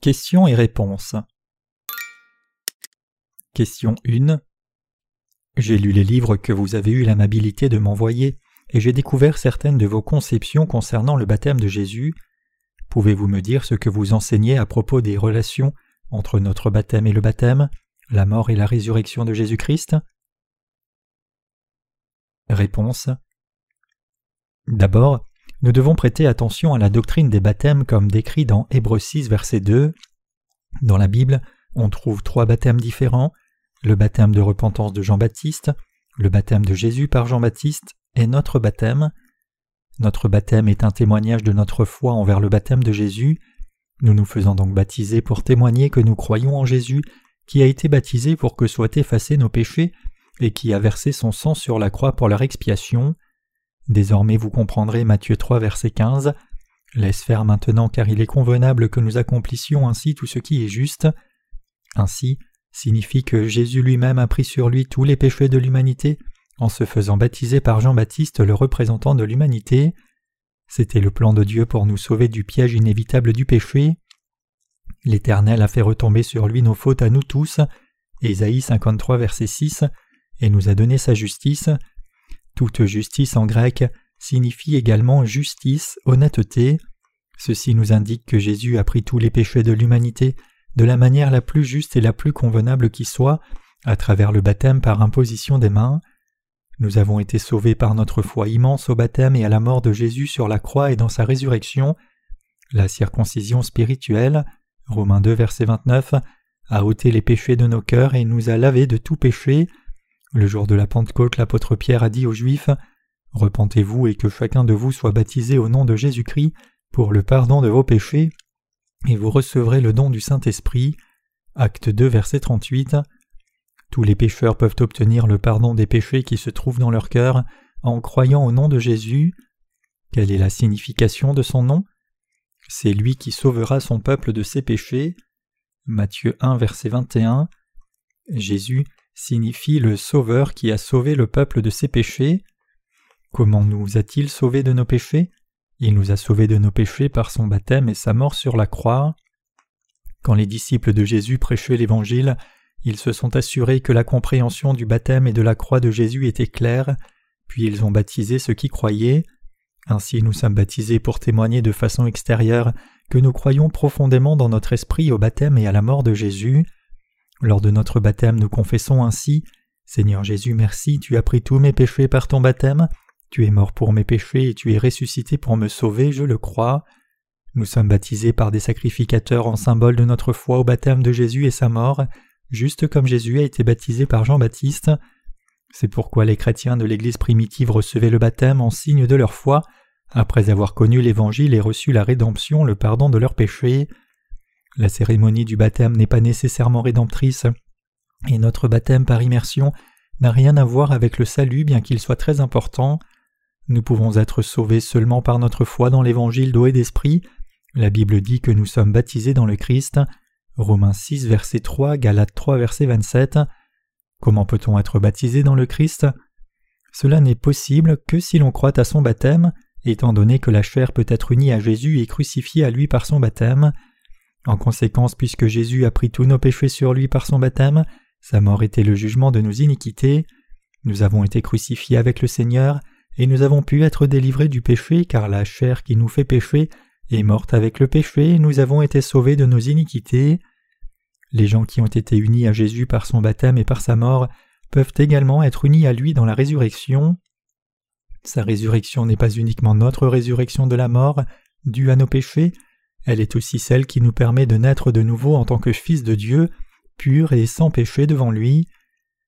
Questions et réponses. Question 1. J'ai lu les livres que vous avez eu l'amabilité de m'envoyer et j'ai découvert certaines de vos conceptions concernant le baptême de Jésus. Pouvez-vous me dire ce que vous enseignez à propos des relations entre notre baptême et le baptême, la mort et la résurrection de Jésus-Christ? Réponse. D'abord, nous devons prêter attention à la doctrine des baptêmes comme décrit dans Hébreux 6 verset 2. Dans la Bible, on trouve trois baptêmes différents, le baptême de repentance de Jean-Baptiste, le baptême de Jésus par Jean-Baptiste et notre baptême. Notre baptême est un témoignage de notre foi envers le baptême de Jésus. Nous nous faisons donc baptiser pour témoigner que nous croyons en Jésus, qui a été baptisé pour que soient effacés nos péchés et qui a versé son sang sur la croix pour leur expiation. Désormais vous comprendrez Matthieu 3 verset 15. Laisse faire maintenant car il est convenable que nous accomplissions ainsi tout ce qui est juste. Ainsi signifie que Jésus lui-même a pris sur lui tous les péchés de l'humanité en se faisant baptiser par Jean-Baptiste le représentant de l'humanité. C'était le plan de Dieu pour nous sauver du piège inévitable du péché. L'Éternel a fait retomber sur lui nos fautes à nous tous, Ésaïe 53 verset 6, et nous a donné sa justice. Toute justice en grec signifie également justice, honnêteté. Ceci nous indique que Jésus a pris tous les péchés de l'humanité de la manière la plus juste et la plus convenable qui soit, à travers le baptême par imposition des mains. Nous avons été sauvés par notre foi immense au baptême et à la mort de Jésus sur la croix et dans sa résurrection. La circoncision spirituelle, Romains 2 verset 29, a ôté les péchés de nos cœurs et nous a lavés de tout péché. Le jour de la Pentecôte, l'apôtre Pierre a dit aux Juifs Repentez-vous et que chacun de vous soit baptisé au nom de Jésus-Christ pour le pardon de vos péchés, et vous recevrez le don du Saint-Esprit. Acte 2, verset 38. Tous les pécheurs peuvent obtenir le pardon des péchés qui se trouvent dans leur cœur en croyant au nom de Jésus. Quelle est la signification de son nom? C'est lui qui sauvera son peuple de ses péchés. Matthieu 1, verset 21. Jésus signifie le Sauveur qui a sauvé le peuple de ses péchés. Comment nous a-t-il sauvés de nos péchés? Il nous a sauvés de nos péchés par son baptême et sa mort sur la croix. Quand les disciples de Jésus prêchaient l'Évangile, ils se sont assurés que la compréhension du baptême et de la croix de Jésus était claire, puis ils ont baptisé ceux qui croyaient. Ainsi nous sommes baptisés pour témoigner de façon extérieure que nous croyons profondément dans notre esprit au baptême et à la mort de Jésus. Lors de notre baptême, nous confessons ainsi Seigneur Jésus, merci, tu as pris tous mes péchés par ton baptême, tu es mort pour mes péchés et tu es ressuscité pour me sauver, je le crois. Nous sommes baptisés par des sacrificateurs en symbole de notre foi au baptême de Jésus et sa mort, juste comme Jésus a été baptisé par Jean-Baptiste. C'est pourquoi les chrétiens de l'Église primitive recevaient le baptême en signe de leur foi, après avoir connu l'Évangile et reçu la rédemption, le pardon de leurs péchés. La cérémonie du baptême n'est pas nécessairement rédemptrice, et notre baptême par immersion n'a rien à voir avec le salut bien qu'il soit très important. Nous pouvons être sauvés seulement par notre foi dans l'évangile d'eau et d'esprit. La Bible dit que nous sommes baptisés dans le Christ. Romains 6 verset 3, Galates 3 verset 27. Comment peut-on être baptisé dans le Christ? Cela n'est possible que si l'on croit à son baptême, étant donné que la chair peut être unie à Jésus et crucifiée à lui par son baptême. En conséquence, puisque Jésus a pris tous nos péchés sur lui par son baptême, sa mort était le jugement de nos iniquités, nous avons été crucifiés avec le Seigneur, et nous avons pu être délivrés du péché, car la chair qui nous fait pécher est morte avec le péché, nous avons été sauvés de nos iniquités. Les gens qui ont été unis à Jésus par son baptême et par sa mort peuvent également être unis à lui dans la résurrection. Sa résurrection n'est pas uniquement notre résurrection de la mort, due à nos péchés, elle est aussi celle qui nous permet de naître de nouveau en tant que fils de Dieu, pur et sans péché devant lui.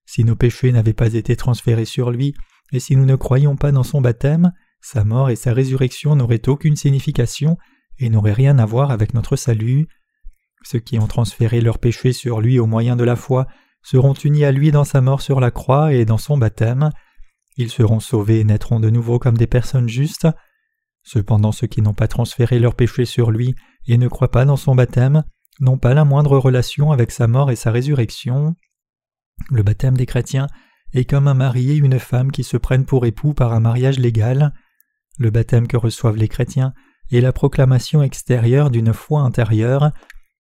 Si nos péchés n'avaient pas été transférés sur lui, et si nous ne croyions pas dans son baptême, sa mort et sa résurrection n'auraient aucune signification et n'auraient rien à voir avec notre salut. Ceux qui ont transféré leurs péchés sur lui au moyen de la foi seront unis à lui dans sa mort sur la croix et dans son baptême. Ils seront sauvés et naîtront de nouveau comme des personnes justes. Cependant ceux qui n'ont pas transféré leurs péchés sur lui et ne croient pas dans son baptême n'ont pas la moindre relation avec sa mort et sa résurrection. Le baptême des chrétiens est comme un mari et une femme qui se prennent pour époux par un mariage légal. Le baptême que reçoivent les chrétiens est la proclamation extérieure d'une foi intérieure.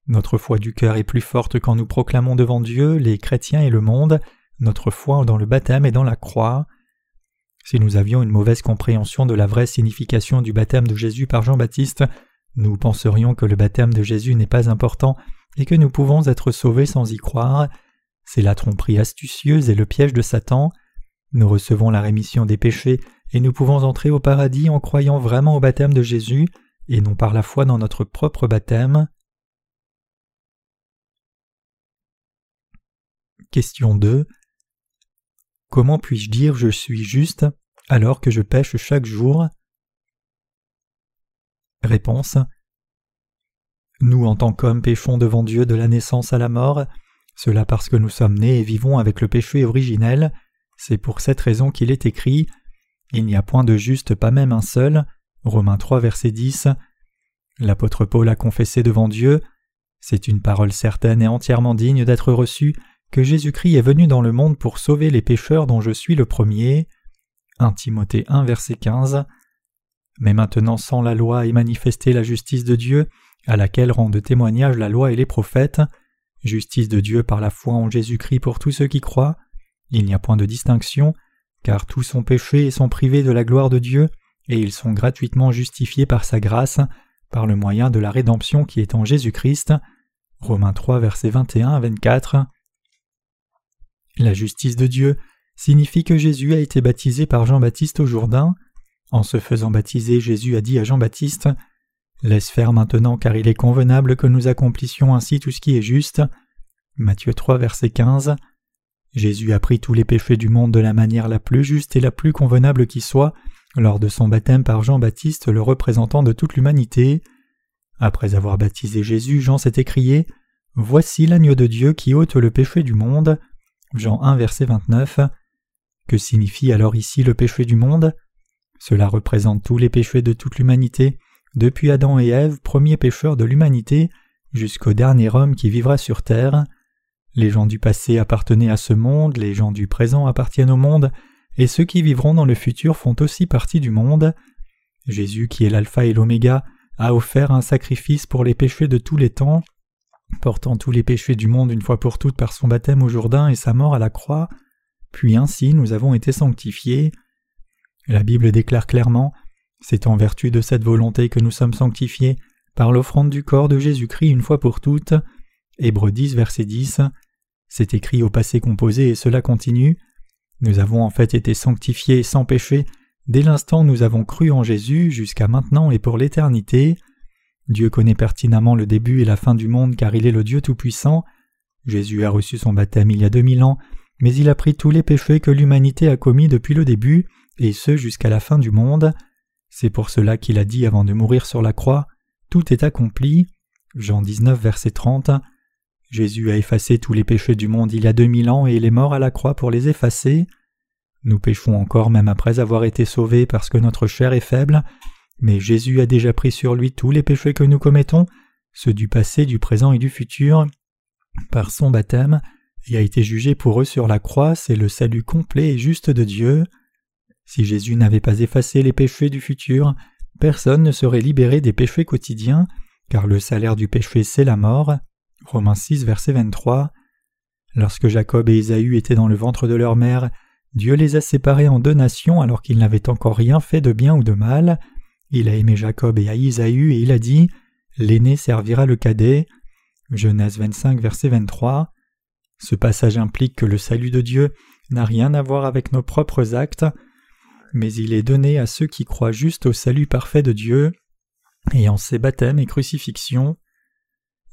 Notre foi du cœur est plus forte quand nous proclamons devant Dieu, les chrétiens et le monde, notre foi dans le baptême et dans la croix. Si nous avions une mauvaise compréhension de la vraie signification du baptême de Jésus par Jean-Baptiste, nous penserions que le baptême de Jésus n'est pas important et que nous pouvons être sauvés sans y croire. C'est la tromperie astucieuse et le piège de Satan. Nous recevons la rémission des péchés et nous pouvons entrer au paradis en croyant vraiment au baptême de Jésus et non par la foi dans notre propre baptême. Question 2. Comment puis-je dire je suis juste alors que je pêche chaque jour? Réponse. Nous en tant qu'hommes péchons devant Dieu de la naissance à la mort, cela parce que nous sommes nés et vivons avec le péché originel, c'est pour cette raison qu'il est écrit Il n'y a point de juste, pas même un seul. Romains 3, verset 10. L'apôtre Paul a confessé devant Dieu C'est une parole certaine et entièrement digne d'être reçue que Jésus-Christ est venu dans le monde pour sauver les pécheurs dont je suis le premier. 1 Timothée 1 verset 15. Mais maintenant sans la loi est manifestée la justice de Dieu, à laquelle rendent témoignage la loi et les prophètes, justice de Dieu par la foi en Jésus-Christ pour tous ceux qui croient. Il n'y a point de distinction, car tous sont péchés et sont privés de la gloire de Dieu, et ils sont gratuitement justifiés par sa grâce, par le moyen de la rédemption qui est en Jésus-Christ. Romains 3 versets 21 à 24. La justice de Dieu signifie que Jésus a été baptisé par Jean-Baptiste au Jourdain. En se faisant baptiser, Jésus a dit à Jean-Baptiste Laisse faire maintenant, car il est convenable que nous accomplissions ainsi tout ce qui est juste. Matthieu 3, verset 15. Jésus a pris tous les péchés du monde de la manière la plus juste et la plus convenable qui soit, lors de son baptême par Jean-Baptiste, le représentant de toute l'humanité. Après avoir baptisé Jésus, Jean s'est écrié Voici l'agneau de Dieu qui ôte le péché du monde. Jean 1 verset 29. Que signifie alors ici le péché du monde? Cela représente tous les péchés de toute l'humanité, depuis Adam et Ève, premiers pécheurs de l'humanité, jusqu'au dernier homme qui vivra sur terre. Les gens du passé appartenaient à ce monde, les gens du présent appartiennent au monde, et ceux qui vivront dans le futur font aussi partie du monde. Jésus, qui est l'alpha et l'oméga, a offert un sacrifice pour les péchés de tous les temps, portant tous les péchés du monde une fois pour toutes par son baptême au Jourdain et sa mort à la croix, puis ainsi nous avons été sanctifiés. La Bible déclare clairement C'est en vertu de cette volonté que nous sommes sanctifiés par l'offrande du corps de Jésus-Christ une fois pour toutes. Hébreux 10, verset 10. C'est écrit au passé composé et cela continue. Nous avons en fait été sanctifiés sans péché dès l'instant nous avons cru en Jésus jusqu'à maintenant et pour l'éternité. Dieu connaît pertinemment le début et la fin du monde car il est le Dieu Tout-Puissant. Jésus a reçu son baptême il y a deux mille ans, mais il a pris tous les péchés que l'humanité a commis depuis le début, et ce jusqu'à la fin du monde. C'est pour cela qu'il a dit avant de mourir sur la croix Tout est accompli. Jean 19, verset 30. Jésus a effacé tous les péchés du monde il y a deux mille ans et il est mort à la croix pour les effacer. Nous péchons encore même après avoir été sauvés parce que notre chair est faible, mais Jésus a déjà pris sur lui tous les péchés que nous commettons, ceux du passé, du présent et du futur, par son baptême, et a été jugé pour eux sur la croix, c'est le salut complet et juste de Dieu. Si Jésus n'avait pas effacé les péchés du futur, personne ne serait libéré des péchés quotidiens, car le salaire du péché c'est la mort. Romains 6, verset 23. Lorsque Jacob et Ésaü étaient dans le ventre de leur mère, Dieu les a séparés en deux nations alors qu'ils n'avaient encore rien fait de bien ou de mal. Il a aimé Jacob et Isaü et il a dit L'aîné servira le cadet. Genèse 25, verset 23. Ce passage implique que le salut de Dieu n'a rien à voir avec nos propres actes, mais il est donné à ceux qui croient juste au salut parfait de Dieu, et en ses baptêmes et crucifixions.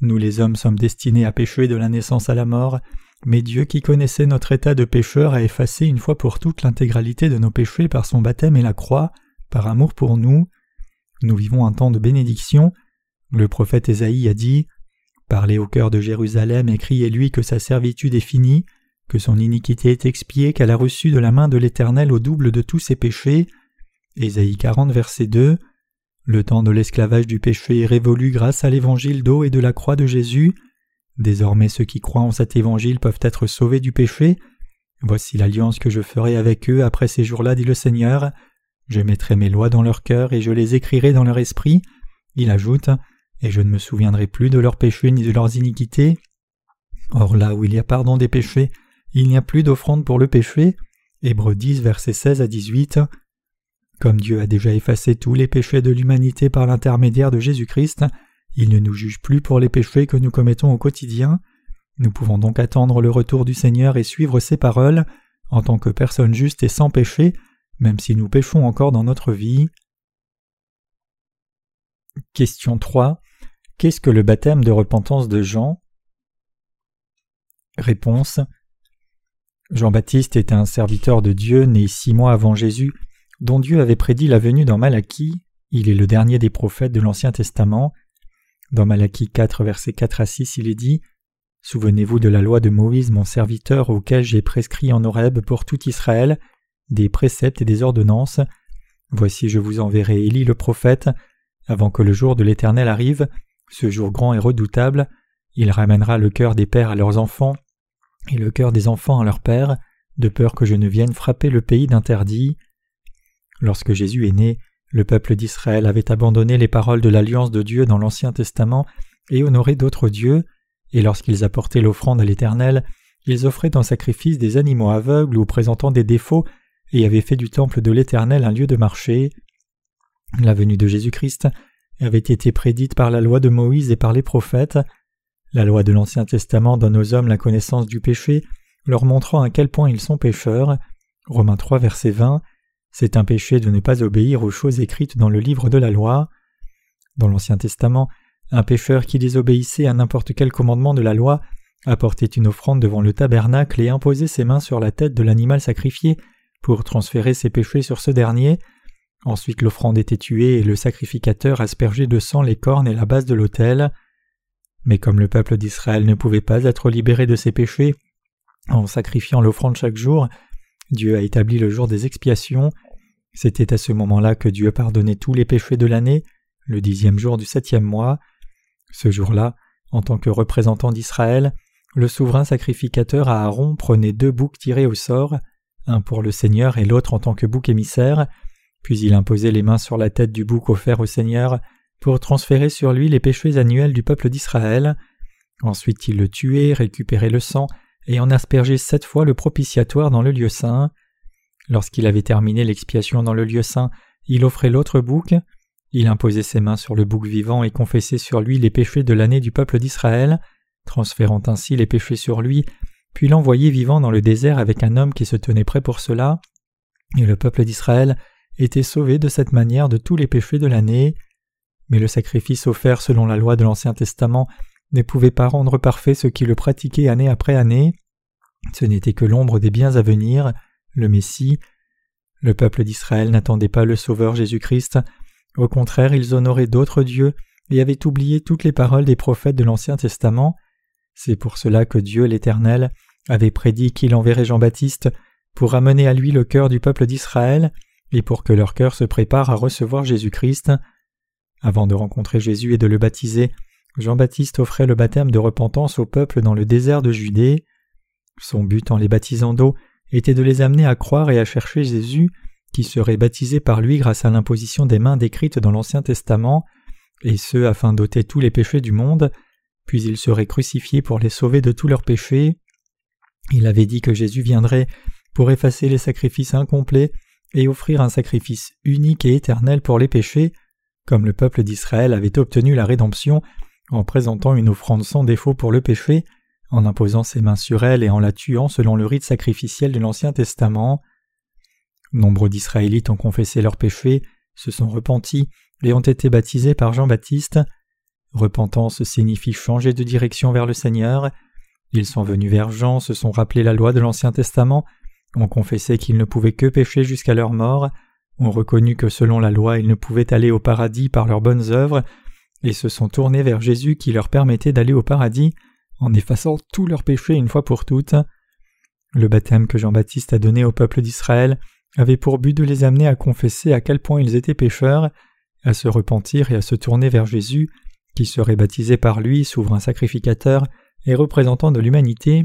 Nous les hommes sommes destinés à pécher de la naissance à la mort, mais Dieu qui connaissait notre état de pécheur a effacé une fois pour toutes l'intégralité de nos péchés par son baptême et la croix, par amour pour nous. Nous vivons un temps de bénédiction. Le prophète Ésaïe a dit Parlez au cœur de Jérusalem et criez-lui que sa servitude est finie, que son iniquité est expiée, qu'elle a reçu de la main de l'Éternel au double de tous ses péchés. Ésaïe 40, verset 2. Le temps de l'esclavage du péché est révolu grâce à l'évangile d'eau et de la croix de Jésus. Désormais ceux qui croient en cet évangile peuvent être sauvés du péché. Voici l'alliance que je ferai avec eux après ces jours-là, dit le Seigneur. Je mettrai mes lois dans leur cœur et je les écrirai dans leur esprit. Il ajoute et je ne me souviendrai plus de leurs péchés ni de leurs iniquités. Or là où il y a pardon des péchés, il n'y a plus d'offrande pour le péché. Hébreux 10, versets 16 à 18. Comme Dieu a déjà effacé tous les péchés de l'humanité par l'intermédiaire de Jésus-Christ, il ne nous juge plus pour les péchés que nous commettons au quotidien. Nous pouvons donc attendre le retour du Seigneur et suivre ses paroles en tant que personnes justes et sans péché, même si nous péchons encore dans notre vie. Question 3. Qu'est-ce que le baptême de repentance de Jean? Réponse. Jean-Baptiste était un serviteur de Dieu né six mois avant Jésus, dont Dieu avait prédit la venue dans Malachie. Il est le dernier des prophètes de l'Ancien Testament. Dans Malachie 4, versets 4 à 6, il est dit Souvenez-vous de la loi de Moïse, mon serviteur, auquel j'ai prescrit en Horeb pour tout Israël des préceptes et des ordonnances. Voici, je vous enverrai Élie le prophète, avant que le jour de l'Éternel arrive, ce jour grand et redoutable. Il ramènera le cœur des pères à leurs enfants et le cœur des enfants à leurs pères, de peur que je ne vienne frapper le pays d'interdit. Lorsque Jésus est né, le peuple d'Israël avait abandonné les paroles de l'alliance de Dieu dans l'Ancien Testament et honoré d'autres dieux, et lorsqu'ils apportaient l'offrande à l'Éternel, ils offraient en sacrifice des animaux aveugles ou présentant des défauts et avaient fait du temple de l'Éternel un lieu de marché. La venue de Jésus-Christ avait été prédite par la loi de Moïse et par les prophètes. La loi de l'Ancien Testament donne aux hommes la connaissance du péché, leur montrant à quel point ils sont pécheurs. Romains 3, verset 20. C'est un péché de ne pas obéir aux choses écrites dans le livre de la loi. Dans l'Ancien Testament, un pécheur qui désobéissait à n'importe quel commandement de la loi apportait une offrande devant le tabernacle et imposait ses mains sur la tête de l'animal sacrifié pour transférer ses péchés sur ce dernier. Ensuite l'offrande était tuée et le sacrificateur aspergeait de sang les cornes et la base de l'autel. Mais comme le peuple d'Israël ne pouvait pas être libéré de ses péchés, en sacrifiant l'offrande chaque jour, Dieu a établi le jour des expiations. C'était à ce moment-là que Dieu pardonnait tous les péchés de l'année, le dixième jour du septième mois. Ce jour-là, en tant que représentant d'Israël, le souverain sacrificateur Aaron prenait deux boucs tirés au sort, un pour le Seigneur et l'autre en tant que bouc émissaire, puis il imposait les mains sur la tête du bouc offert au Seigneur pour transférer sur lui les péchés annuels du peuple d'Israël. Ensuite il le tuait, récupérait le sang et en aspergeait sept fois le propitiatoire dans le lieu saint. Lorsqu'il avait terminé l'expiation dans le lieu saint, il offrait l'autre bouc. Il imposait ses mains sur le bouc vivant et confessait sur lui les péchés de l'année du peuple d'Israël, transférant ainsi les péchés sur lui, puis l'envoyait vivant dans le désert avec un homme qui se tenait prêt pour cela. Et le peuple d'Israël était sauvé de cette manière de tous les péchés de l'année. Mais le sacrifice offert selon la loi de l'Ancien Testament ne pouvait pas rendre parfait ce qui le pratiquait année après année. Ce n'était que l'ombre des biens à venir, le Messie. Le peuple d'Israël n'attendait pas le Sauveur Jésus-Christ, au contraire ils honoraient d'autres dieux et avaient oublié toutes les paroles des prophètes de l'Ancien Testament. C'est pour cela que Dieu l'Éternel avait prédit qu'il enverrait Jean-Baptiste pour amener à lui le cœur du peuple d'Israël et pour que leur cœur se prépare à recevoir Jésus-Christ. Avant de rencontrer Jésus et de le baptiser, Jean-Baptiste offrait le baptême de repentance au peuple dans le désert de Judée. Son but en les baptisant d'eau était de les amener à croire et à chercher Jésus, qui serait baptisé par lui grâce à l'imposition des mains décrites dans l'Ancien Testament, et ce afin d'ôter tous les péchés du monde, puis il serait crucifié pour les sauver de tous leurs péchés. Il avait dit que Jésus viendrait pour effacer les sacrifices incomplets et offrir un sacrifice unique et éternel pour les péchés, comme le peuple d'Israël avait obtenu la rédemption en présentant une offrande sans défaut pour le péché, en imposant ses mains sur elle et en la tuant selon le rite sacrificiel de l'Ancien Testament. Nombre d'Israélites ont confessé leurs péchés, se sont repentis et ont été baptisés par Jean-Baptiste. Repentance signifie changer de direction vers le Seigneur. Ils sont venus vers Jean, se sont rappelés la loi de l'Ancien Testament, ont confessé qu'ils ne pouvaient que pécher jusqu'à leur mort, ont reconnu que selon la loi ils ne pouvaient aller au paradis par leurs bonnes œuvres, et se sont tournés vers Jésus qui leur permettait d'aller au paradis en effaçant tous leurs péchés une fois pour toutes. Le baptême que Jean-Baptiste a donné au peuple d'Israël avait pour but de les amener à confesser à quel point ils étaient pécheurs, à se repentir et à se tourner vers Jésus, qui serait baptisé par lui, souverain sacrificateur et représentant de l'humanité,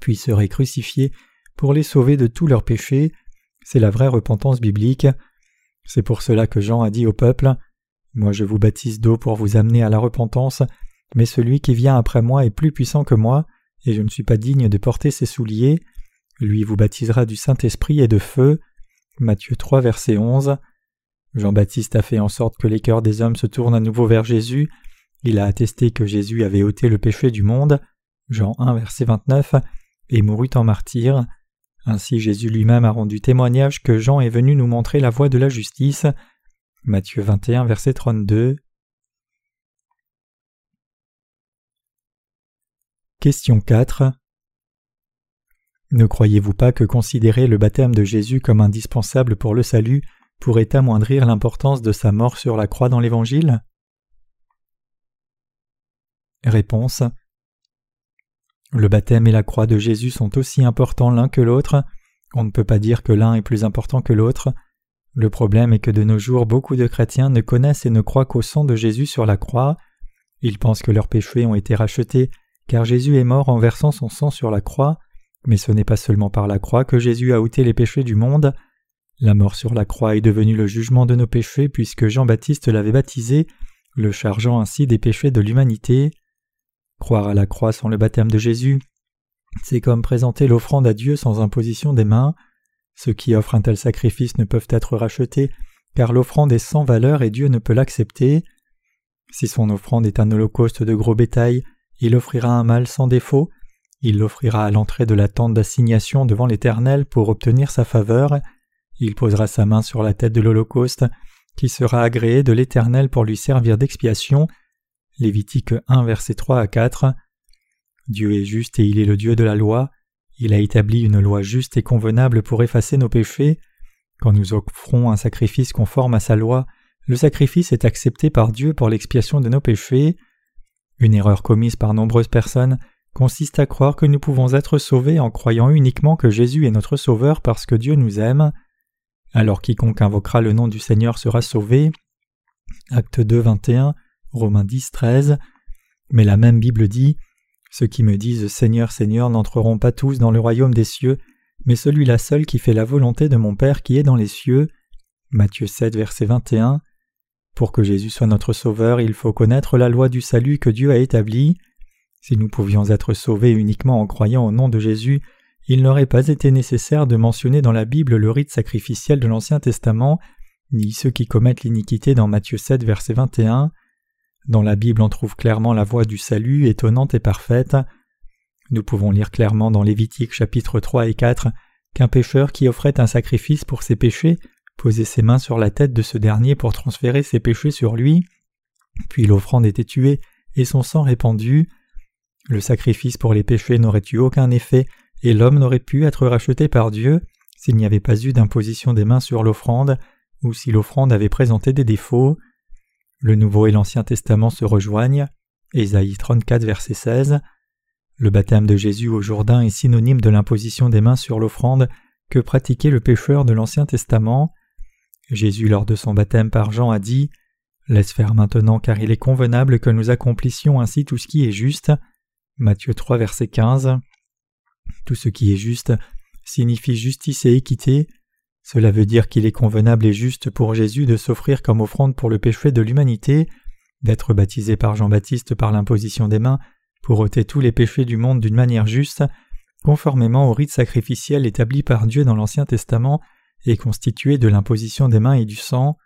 puis serait crucifié pour les sauver de tous leurs péchés. C'est la vraie repentance biblique. C'est pour cela que Jean a dit au peuple Moi je vous baptise d'eau pour vous amener à la repentance, mais celui qui vient après moi est plus puissant que moi, et je ne suis pas digne de porter ses souliers. Lui vous baptisera du Saint-Esprit et de feu. Matthieu 3, verset 11. Jean-Baptiste a fait en sorte que les cœurs des hommes se tournent à nouveau vers Jésus. Il a attesté que Jésus avait ôté le péché du monde. Jean 1, verset 29, et mourut en martyr. Ainsi Jésus lui-même a rendu témoignage que Jean est venu nous montrer la voie de la justice. Matthieu 21, verset 32. Question 4. Ne croyez-vous pas que considérer le baptême de Jésus comme indispensable pour le salut pourrait amoindrir l'importance de sa mort sur la croix dans l'Évangile? Réponse Le baptême et la croix de Jésus sont aussi importants l'un que l'autre. On ne peut pas dire que l'un est plus important que l'autre. Le problème est que de nos jours beaucoup de chrétiens ne connaissent et ne croient qu'au sang de Jésus sur la croix. Ils pensent que leurs péchés ont été rachetés, car Jésus est mort en versant son sang sur la croix, mais ce n'est pas seulement par la croix que Jésus a ôté les péchés du monde. La mort sur la croix est devenue le jugement de nos péchés puisque Jean-Baptiste l'avait baptisé, le chargeant ainsi des péchés de l'humanité. Croire à la croix sans le baptême de Jésus, c'est comme présenter l'offrande à Dieu sans imposition des mains. Ceux qui offrent un tel sacrifice ne peuvent être rachetés, car l'offrande est sans valeur et Dieu ne peut l'accepter. Si son offrande est un holocauste de gros bétail, il offrira un mal sans défaut, il l'offrira à l'entrée de la tente d'assignation devant l'Éternel pour obtenir sa faveur, il posera sa main sur la tête de l'Holocauste, qui sera agréé de l'Éternel pour lui servir d'expiation. Lévitique 1 versets 3 à 4. Dieu est juste et il est le Dieu de la loi. Il a établi une loi juste et convenable pour effacer nos péchés. Quand nous offrons un sacrifice conforme à sa loi, le sacrifice est accepté par Dieu pour l'expiation de nos péchés. Une erreur commise par nombreuses personnes consiste à croire que nous pouvons être sauvés en croyant uniquement que Jésus est notre Sauveur parce que Dieu nous aime. Alors quiconque invoquera le nom du Seigneur sera sauvé. Acte 2, 21, Romains 10, 13. Mais la même Bible dit Ceux qui me disent Seigneur, Seigneur n'entreront pas tous dans le royaume des cieux, mais celui-là seul qui fait la volonté de mon Père qui est dans les cieux. Matthieu 7, verset 21. Pour que Jésus soit notre Sauveur, il faut connaître la loi du salut que Dieu a établie. Si nous pouvions être sauvés uniquement en croyant au nom de Jésus, il n'aurait pas été nécessaire de mentionner dans la Bible le rite sacrificiel de l'Ancien Testament, ni ceux qui commettent l'iniquité dans Matthieu 7, verset 21. Dans la Bible, on trouve clairement la voie du salut, étonnante et parfaite. Nous pouvons lire clairement dans Lévitique chapitre 3 et 4 qu'un pécheur qui offrait un sacrifice pour ses péchés posait ses mains sur la tête de ce dernier pour transférer ses péchés sur lui, puis l'offrande était tuée et son sang répandu. Le sacrifice pour les péchés n'aurait eu aucun effet et l'homme n'aurait pu être racheté par Dieu s'il n'y avait pas eu d'imposition des mains sur l'offrande ou si l'offrande avait présenté des défauts. Le Nouveau et l'Ancien Testament se rejoignent. Ésaïe 34, verset 16. Le baptême de Jésus au Jourdain est synonyme de l'imposition des mains sur l'offrande que pratiquait le pécheur de l'Ancien Testament. Jésus, lors de son baptême par Jean, a dit Laisse faire maintenant, car il est convenable que nous accomplissions ainsi tout ce qui est juste. Matthieu 3, verset 15. Tout ce qui est juste signifie justice et équité. Cela veut dire qu'il est convenable et juste pour Jésus de s'offrir comme offrande pour le péché de l'humanité, d'être baptisé par Jean-Baptiste par l'imposition des mains pour ôter tous les péchés du monde d'une manière juste, conformément au rite sacrificiel établi par Dieu dans l'Ancien Testament et constitué de l'imposition des mains et du sang.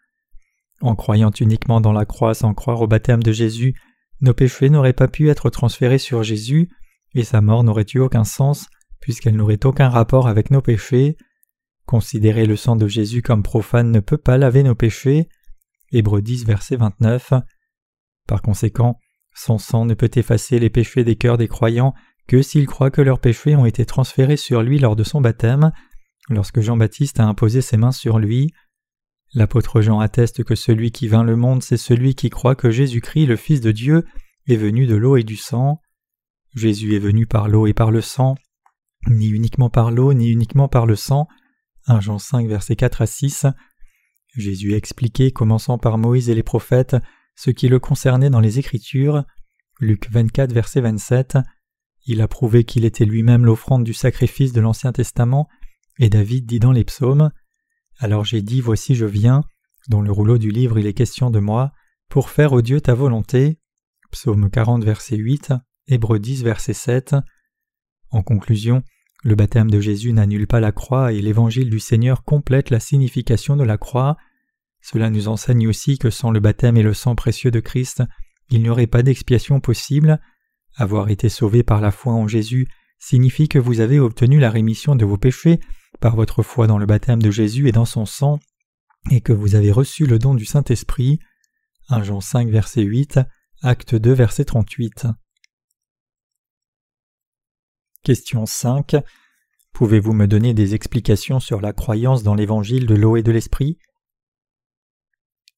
En croyant uniquement dans la croix sans croire au baptême de Jésus, nos péchés n'auraient pas pu être transférés sur Jésus, et sa mort n'aurait eu aucun sens, puisqu'elle n'aurait aucun rapport avec nos péchés. Considérer le sang de Jésus comme profane ne peut pas laver nos péchés. Hébreux 10, verset 29. Par conséquent, son sang ne peut effacer les péchés des cœurs des croyants que s'ils croient que leurs péchés ont été transférés sur lui lors de son baptême, lorsque Jean-Baptiste a imposé ses mains sur lui. L'apôtre Jean atteste que celui qui vint le monde, c'est celui qui croit que Jésus-Christ, le Fils de Dieu, est venu de l'eau et du sang. Jésus est venu par l'eau et par le sang, ni uniquement par l'eau, ni uniquement par le sang. 1 Jean 5, versets 4 à 6. Jésus a expliqué, commençant par Moïse et les prophètes, ce qui le concernait dans les Écritures. Luc 24, verset 27. Il a prouvé qu'il était lui-même l'offrande du sacrifice de l'Ancien Testament, et David dit dans les psaumes Alors j'ai dit Voici je viens, dans le rouleau du livre il est question de moi, pour faire au Dieu ta volonté. Psaume 40, verset 8, Hébreux 10, verset 7. En conclusion, le baptême de Jésus n'annule pas la croix et l'évangile du Seigneur complète la signification de la croix. Cela nous enseigne aussi que sans le baptême et le sang précieux de Christ, il n'y aurait pas d'expiation possible. Avoir été sauvé par la foi en Jésus signifie que vous avez obtenu la rémission de vos péchés par votre foi dans le baptême de Jésus et dans son sang, et que vous avez reçu le don du Saint-Esprit. 1 Jean 5 verset 8, Acte 2 verset 38. Question 5. Pouvez-vous me donner des explications sur la croyance dans l'évangile de l'eau et de l'esprit?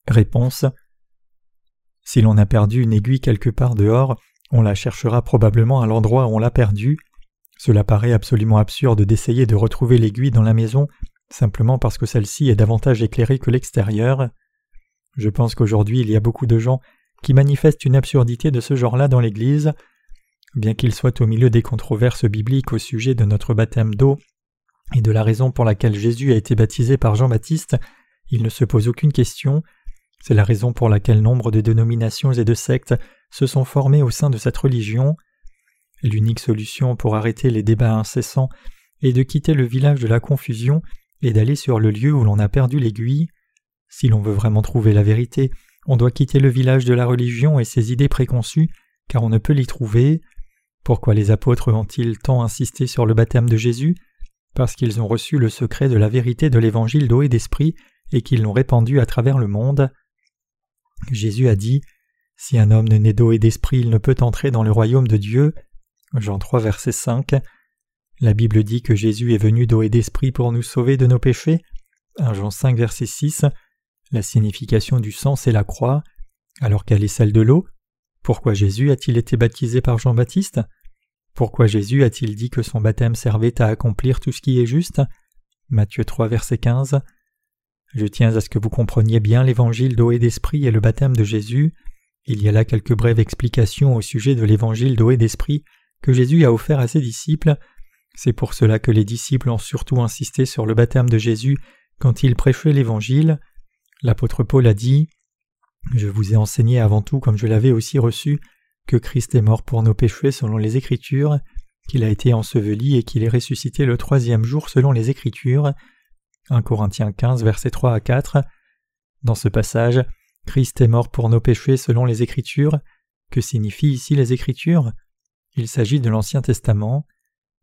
Réponse. Si l'on a perdu une aiguille quelque part dehors, on la cherchera probablement à l'endroit où on l'a perdue. Cela paraît absolument absurde d'essayer de retrouver l'aiguille dans la maison simplement parce que celle-ci est davantage éclairée que l'extérieur. Je pense qu'aujourd'hui il y a beaucoup de gens qui manifestent une absurdité de ce genre-là dans l'Église. Bien qu'il soit au milieu des controverses bibliques au sujet de notre baptême d'eau et de la raison pour laquelle Jésus a été baptisé par Jean-Baptiste, il ne se pose aucune question. C'est la raison pour laquelle nombre de dénominations et de sectes se sont formées au sein de cette religion. L'unique solution pour arrêter les débats incessants est de quitter le village de la confusion et d'aller sur le lieu où l'on a perdu l'aiguille. Si l'on veut vraiment trouver la vérité, on doit quitter le village de la religion et ses idées préconçues, car on ne peut l'y trouver. Pourquoi les apôtres ont-ils tant insisté sur le baptême de Jésus? Parce qu'ils ont reçu le secret de la vérité de l'évangile d'eau et d'esprit et qu'ils l'ont répandu à travers le monde. Jésus a dit Si un homme ne naît d'eau et d'esprit, il ne peut entrer dans le royaume de Dieu. Jean 3, verset 5. La Bible dit que Jésus est venu d'eau et d'esprit pour nous sauver de nos péchés. 1 Jean 5, verset 6. La signification du sang, c'est la croix. Alors quelle est celle de l'eau? Pourquoi Jésus a-t-il été baptisé par Jean-Baptiste? Pourquoi Jésus a-t-il dit que son baptême servait à accomplir tout ce qui est juste? Matthieu 3, verset 15. Je tiens à ce que vous compreniez bien l'évangile d'eau et d'esprit et le baptême de Jésus. Il y a là quelques brèves explications au sujet de l'évangile d'eau d'esprit que Jésus a offert à ses disciples. C'est pour cela que les disciples ont surtout insisté sur le baptême de Jésus quand ils prêchaient l'Évangile. L'apôtre Paul a dit Je vous ai enseigné avant tout, comme je l'avais aussi reçu, que Christ est mort pour nos péchés selon les Écritures, qu'il a été enseveli et qu'il est ressuscité le troisième jour selon les Écritures. 1 Corinthiens 15, versets 3 à 4. Dans ce passage, Christ est mort pour nos péchés selon les Écritures. Que signifient ici les Écritures? Il s'agit de l'Ancien Testament.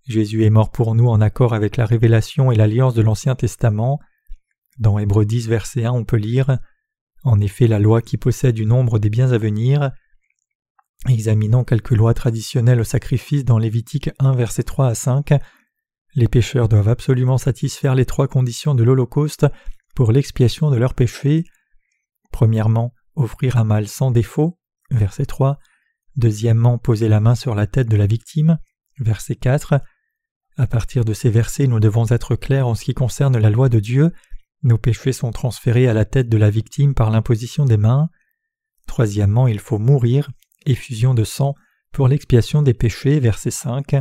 Jésus est mort pour nous en accord avec la révélation et l'alliance de l'Ancien Testament. Dans Hébreux 10, verset 1, on peut lire En effet, la loi qui possède du nombre des biens à venir. Examinons quelques lois traditionnelles au sacrifice dans Lévitique 1, verset 3 à 5. Les pécheurs doivent absolument satisfaire les trois conditions de l'Holocauste pour l'expiation de leurs péchés. Premièrement, offrir un mal sans défaut. Verset 3. Deuxièmement, poser la main sur la tête de la victime. Verset 4. À partir de ces versets, nous devons être clairs en ce qui concerne la loi de Dieu. Nos péchés sont transférés à la tête de la victime par l'imposition des mains. Troisièmement, il faut mourir, effusion de sang, pour l'expiation des péchés, verset 5.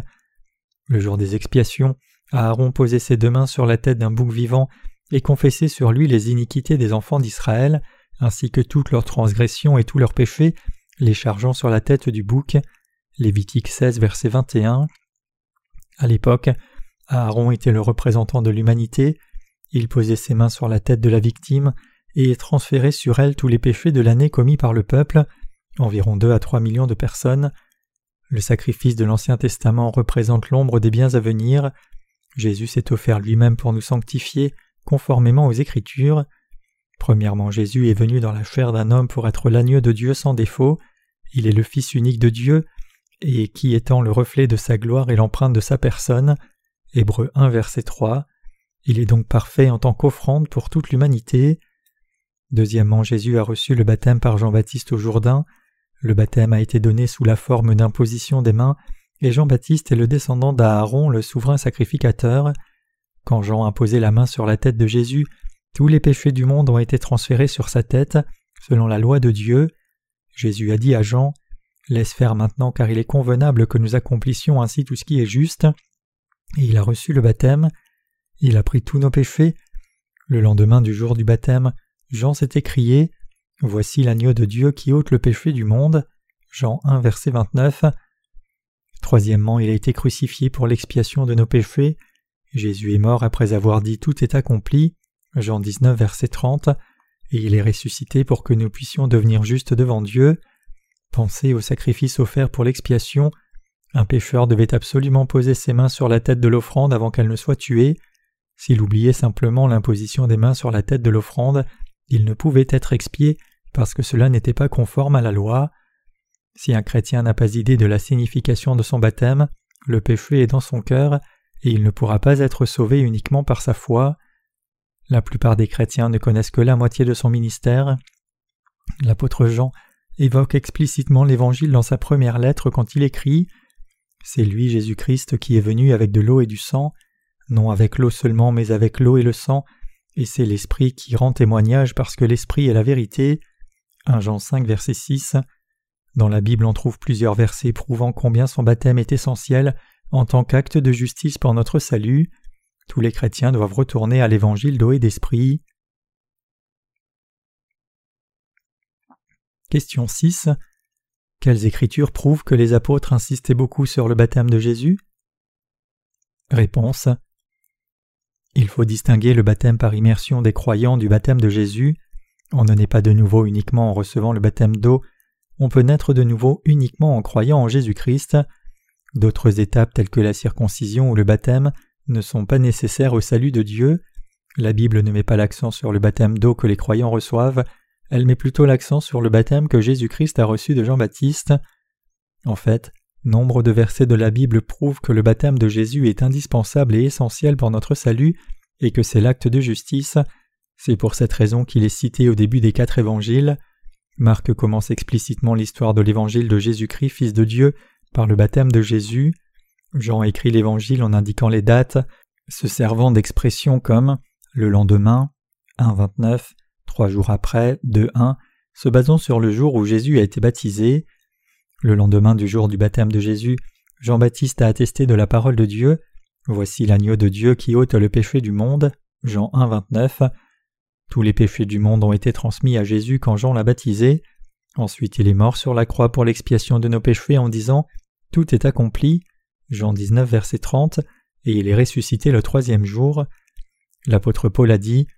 Le jour des expiations, Aaron posait ses deux mains sur la tête d'un bouc vivant et confessait sur lui les iniquités des enfants d'Israël, ainsi que toutes leurs transgressions et tous leurs péchés, les chargeant sur la tête du bouc. Lévitique 16, verset 21. À l'époque, Aaron était le représentant de l'humanité, il posait ses mains sur la tête de la victime et transférait sur elle tous les péchés de l'année commis par le peuple, environ deux à trois millions de personnes. Le sacrifice de l'Ancien Testament représente l'ombre des biens à venir. Jésus s'est offert lui-même pour nous sanctifier, conformément aux Écritures. Premièrement, Jésus est venu dans la chair d'un homme pour être l'agneau de Dieu sans défaut. Il est le Fils unique de Dieu, et qui étant le reflet de sa gloire et l'empreinte de sa personne. Hébreu 1 verset 3. Il est donc parfait en tant qu'offrande pour toute l'humanité. Deuxièmement, Jésus a reçu le baptême par Jean-Baptiste au Jourdain. Le baptême a été donné sous la forme d'imposition des mains, et Jean-Baptiste est le descendant d'Aaron, le souverain sacrificateur. Quand Jean a posé la main sur la tête de Jésus, tous les péchés du monde ont été transférés sur sa tête, selon la loi de Dieu. Jésus a dit à Jean Laisse faire maintenant car il est convenable que nous accomplissions ainsi tout ce qui est juste. Et il a reçu le baptême, il a pris tous nos péchés. Le lendemain du jour du baptême, Jean s'est écrié Voici l'agneau de Dieu qui ôte le péché du monde. Jean 1 verset 29. Troisièmement, il a été crucifié pour l'expiation de nos péchés. Jésus est mort après avoir dit Tout est accompli. Jean 19 verset 30. Et il est ressuscité pour que nous puissions devenir justes devant Dieu. Pensez au sacrifice offert pour l'expiation. Un pécheur devait absolument poser ses mains sur la tête de l'offrande avant qu'elle ne soit tuée. S'il oubliait simplement l'imposition des mains sur la tête de l'offrande, il ne pouvait être expié parce que cela n'était pas conforme à la loi. Si un chrétien n'a pas idée de la signification de son baptême, le péché est dans son cœur et il ne pourra pas être sauvé uniquement par sa foi. La plupart des chrétiens ne connaissent que la moitié de son ministère. L'apôtre Jean évoque explicitement l'Évangile dans sa première lettre quand il écrit C'est lui Jésus-Christ qui est venu avec de l'eau et du sang, non avec l'eau seulement mais avec l'eau et le sang, et c'est l'Esprit qui rend témoignage parce que l'Esprit est la vérité. 1 Jean 5 verset 6 Dans la Bible on trouve plusieurs versets prouvant combien son baptême est essentiel en tant qu'acte de justice pour notre salut. Tous les chrétiens doivent retourner à l'évangile d'eau et d'esprit. Question 6. Quelles écritures prouvent que les apôtres insistaient beaucoup sur le baptême de Jésus? Réponse. Il faut distinguer le baptême par immersion des croyants du baptême de Jésus. On ne naît pas de nouveau uniquement en recevant le baptême d'eau, on peut naître de nouveau uniquement en croyant en Jésus-Christ. D'autres étapes telles que la circoncision ou le baptême ne sont pas nécessaires au salut de Dieu. La Bible ne met pas l'accent sur le baptême d'eau que les croyants reçoivent, elle met plutôt l'accent sur le baptême que Jésus-Christ a reçu de Jean-Baptiste. En fait, nombre de versets de la Bible prouvent que le baptême de Jésus est indispensable et essentiel pour notre salut et que c'est l'acte de justice. C'est pour cette raison qu'il est cité au début des quatre évangiles. Marc commence explicitement l'histoire de l'évangile de Jésus-Christ, Fils de Dieu, par le baptême de Jésus. Jean écrit l'évangile en indiquant les dates, se servant d'expressions comme le lendemain, 1.29, trois jours après, 2.1, se basant sur le jour où Jésus a été baptisé. Le lendemain du jour du baptême de Jésus, Jean-Baptiste a attesté de la parole de Dieu. Voici l'agneau de Dieu qui ôte le péché du monde. Jean 1.29. Tous les péchés du monde ont été transmis à Jésus quand Jean l'a baptisé. Ensuite il est mort sur la croix pour l'expiation de nos péchés en disant Tout est accompli. Jean 19, verset 30, et il est ressuscité le troisième jour. L'apôtre Paul a dit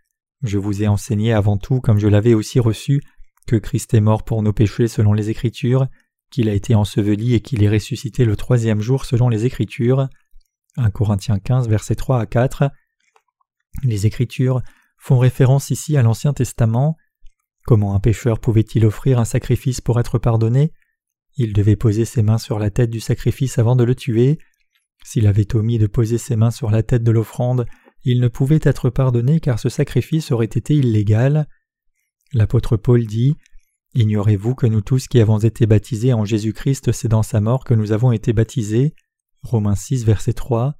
Je vous ai enseigné avant tout, comme je l'avais aussi reçu, que Christ est mort pour nos péchés selon les Écritures, qu'il a été enseveli et qu'il est ressuscité le troisième jour selon les Écritures. 1 Corinthiens 15, verset 3 à 4. Les Écritures font référence ici à l'Ancien Testament. Comment un pécheur pouvait-il offrir un sacrifice pour être pardonné? Il devait poser ses mains sur la tête du sacrifice avant de le tuer. S'il avait omis de poser ses mains sur la tête de l'offrande, il ne pouvait être pardonné car ce sacrifice aurait été illégal. L'apôtre Paul dit Ignorez-vous que nous tous qui avons été baptisés en Jésus-Christ, c'est dans sa mort que nous avons été baptisés? Romains 6, verset 3.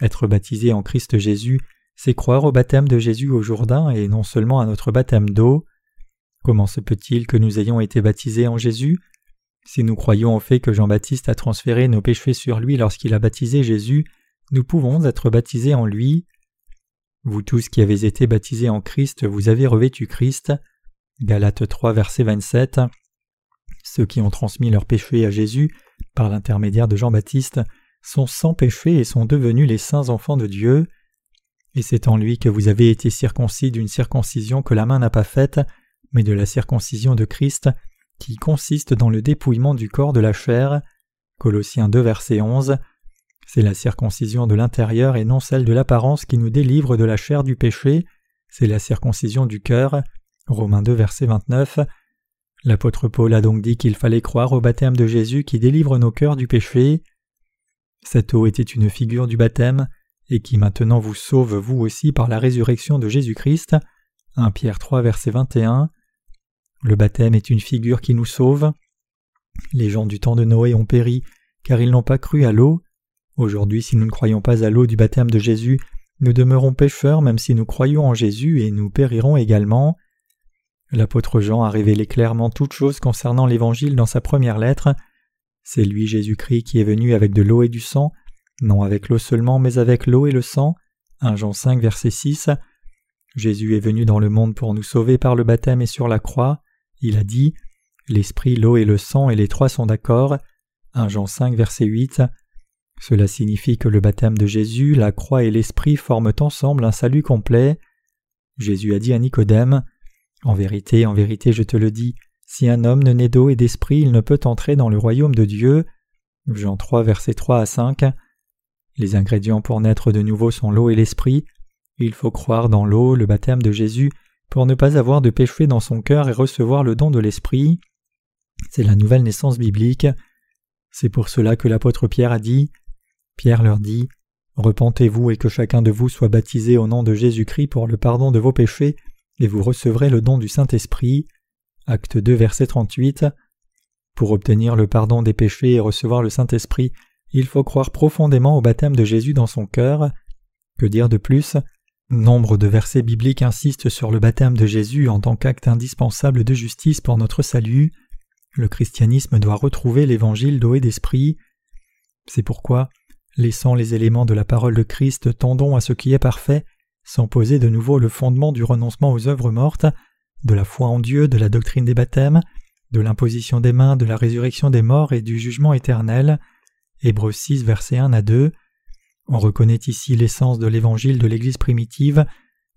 Être baptisé en Christ Jésus, c'est croire au baptême de Jésus au Jourdain et non seulement à notre baptême d'eau. Comment se peut-il que nous ayons été baptisés en Jésus? Si nous croyons au fait que Jean-Baptiste a transféré nos péchés sur lui lorsqu'il a baptisé Jésus, nous pouvons être baptisés en lui. Vous tous qui avez été baptisés en Christ, vous avez revêtu Christ. Galates 3, verset 27. Ceux qui ont transmis leurs péchés à Jésus par l'intermédiaire de Jean-Baptiste, sont sans péché et sont devenus les saints enfants de Dieu. Et c'est en lui que vous avez été circoncis d'une circoncision que la main n'a pas faite, mais de la circoncision de Christ, qui consiste dans le dépouillement du corps de la chair. Colossiens 2, verset 11. C'est la circoncision de l'intérieur et non celle de l'apparence qui nous délivre de la chair du péché, c'est la circoncision du cœur. Romains 2, verset 29. L'apôtre Paul a donc dit qu'il fallait croire au baptême de Jésus qui délivre nos cœurs du péché. Cette eau était une figure du baptême, et qui maintenant vous sauve vous aussi par la résurrection de Jésus-Christ. 1 Pierre 3 verset 21. Le baptême est une figure qui nous sauve. Les gens du temps de Noé ont péri car ils n'ont pas cru à l'eau. Aujourd'hui, si nous ne croyons pas à l'eau du baptême de Jésus, nous demeurons pécheurs même si nous croyons en Jésus et nous périrons également. L'apôtre Jean a révélé clairement toutes choses concernant l'Évangile dans sa première lettre. C'est lui Jésus-Christ qui est venu avec de l'eau et du sang, non avec l'eau seulement, mais avec l'eau et le sang. 1 Jean 5, verset 6. Jésus est venu dans le monde pour nous sauver par le baptême et sur la croix. Il a dit L'esprit, l'eau et le sang et les trois sont d'accord. 1 Jean 5 verset 8. Cela signifie que le baptême de Jésus, la croix et l'esprit forment ensemble un salut complet. Jésus a dit à Nicodème En vérité, en vérité, je te le dis, si un homme ne naît d'eau et d'esprit, il ne peut entrer dans le royaume de Dieu. Jean 3 verset 3 à 5. Les ingrédients pour naître de nouveau sont l'eau et l'esprit. Il faut croire dans l'eau, le baptême de Jésus, pour ne pas avoir de péché dans son cœur et recevoir le don de l'esprit. C'est la nouvelle naissance biblique. C'est pour cela que l'apôtre Pierre a dit Pierre leur dit Repentez-vous et que chacun de vous soit baptisé au nom de Jésus-Christ pour le pardon de vos péchés, et vous recevrez le don du Saint-Esprit. Acte 2, verset 38. Pour obtenir le pardon des péchés et recevoir le Saint-Esprit, il faut croire profondément au baptême de Jésus dans son cœur. Que dire de plus? Nombre de versets bibliques insistent sur le baptême de Jésus en tant qu'acte indispensable de justice pour notre salut. Le christianisme doit retrouver l'évangile d'eau et d'esprit. C'est pourquoi, laissant les éléments de la parole de Christ, tendons à ce qui est parfait, sans poser de nouveau le fondement du renoncement aux œuvres mortes, de la foi en Dieu, de la doctrine des baptêmes, de l'imposition des mains, de la résurrection des morts et du jugement éternel. Hébreux 6, versets 1 à 2. On reconnaît ici l'essence de l'évangile de l'Église primitive.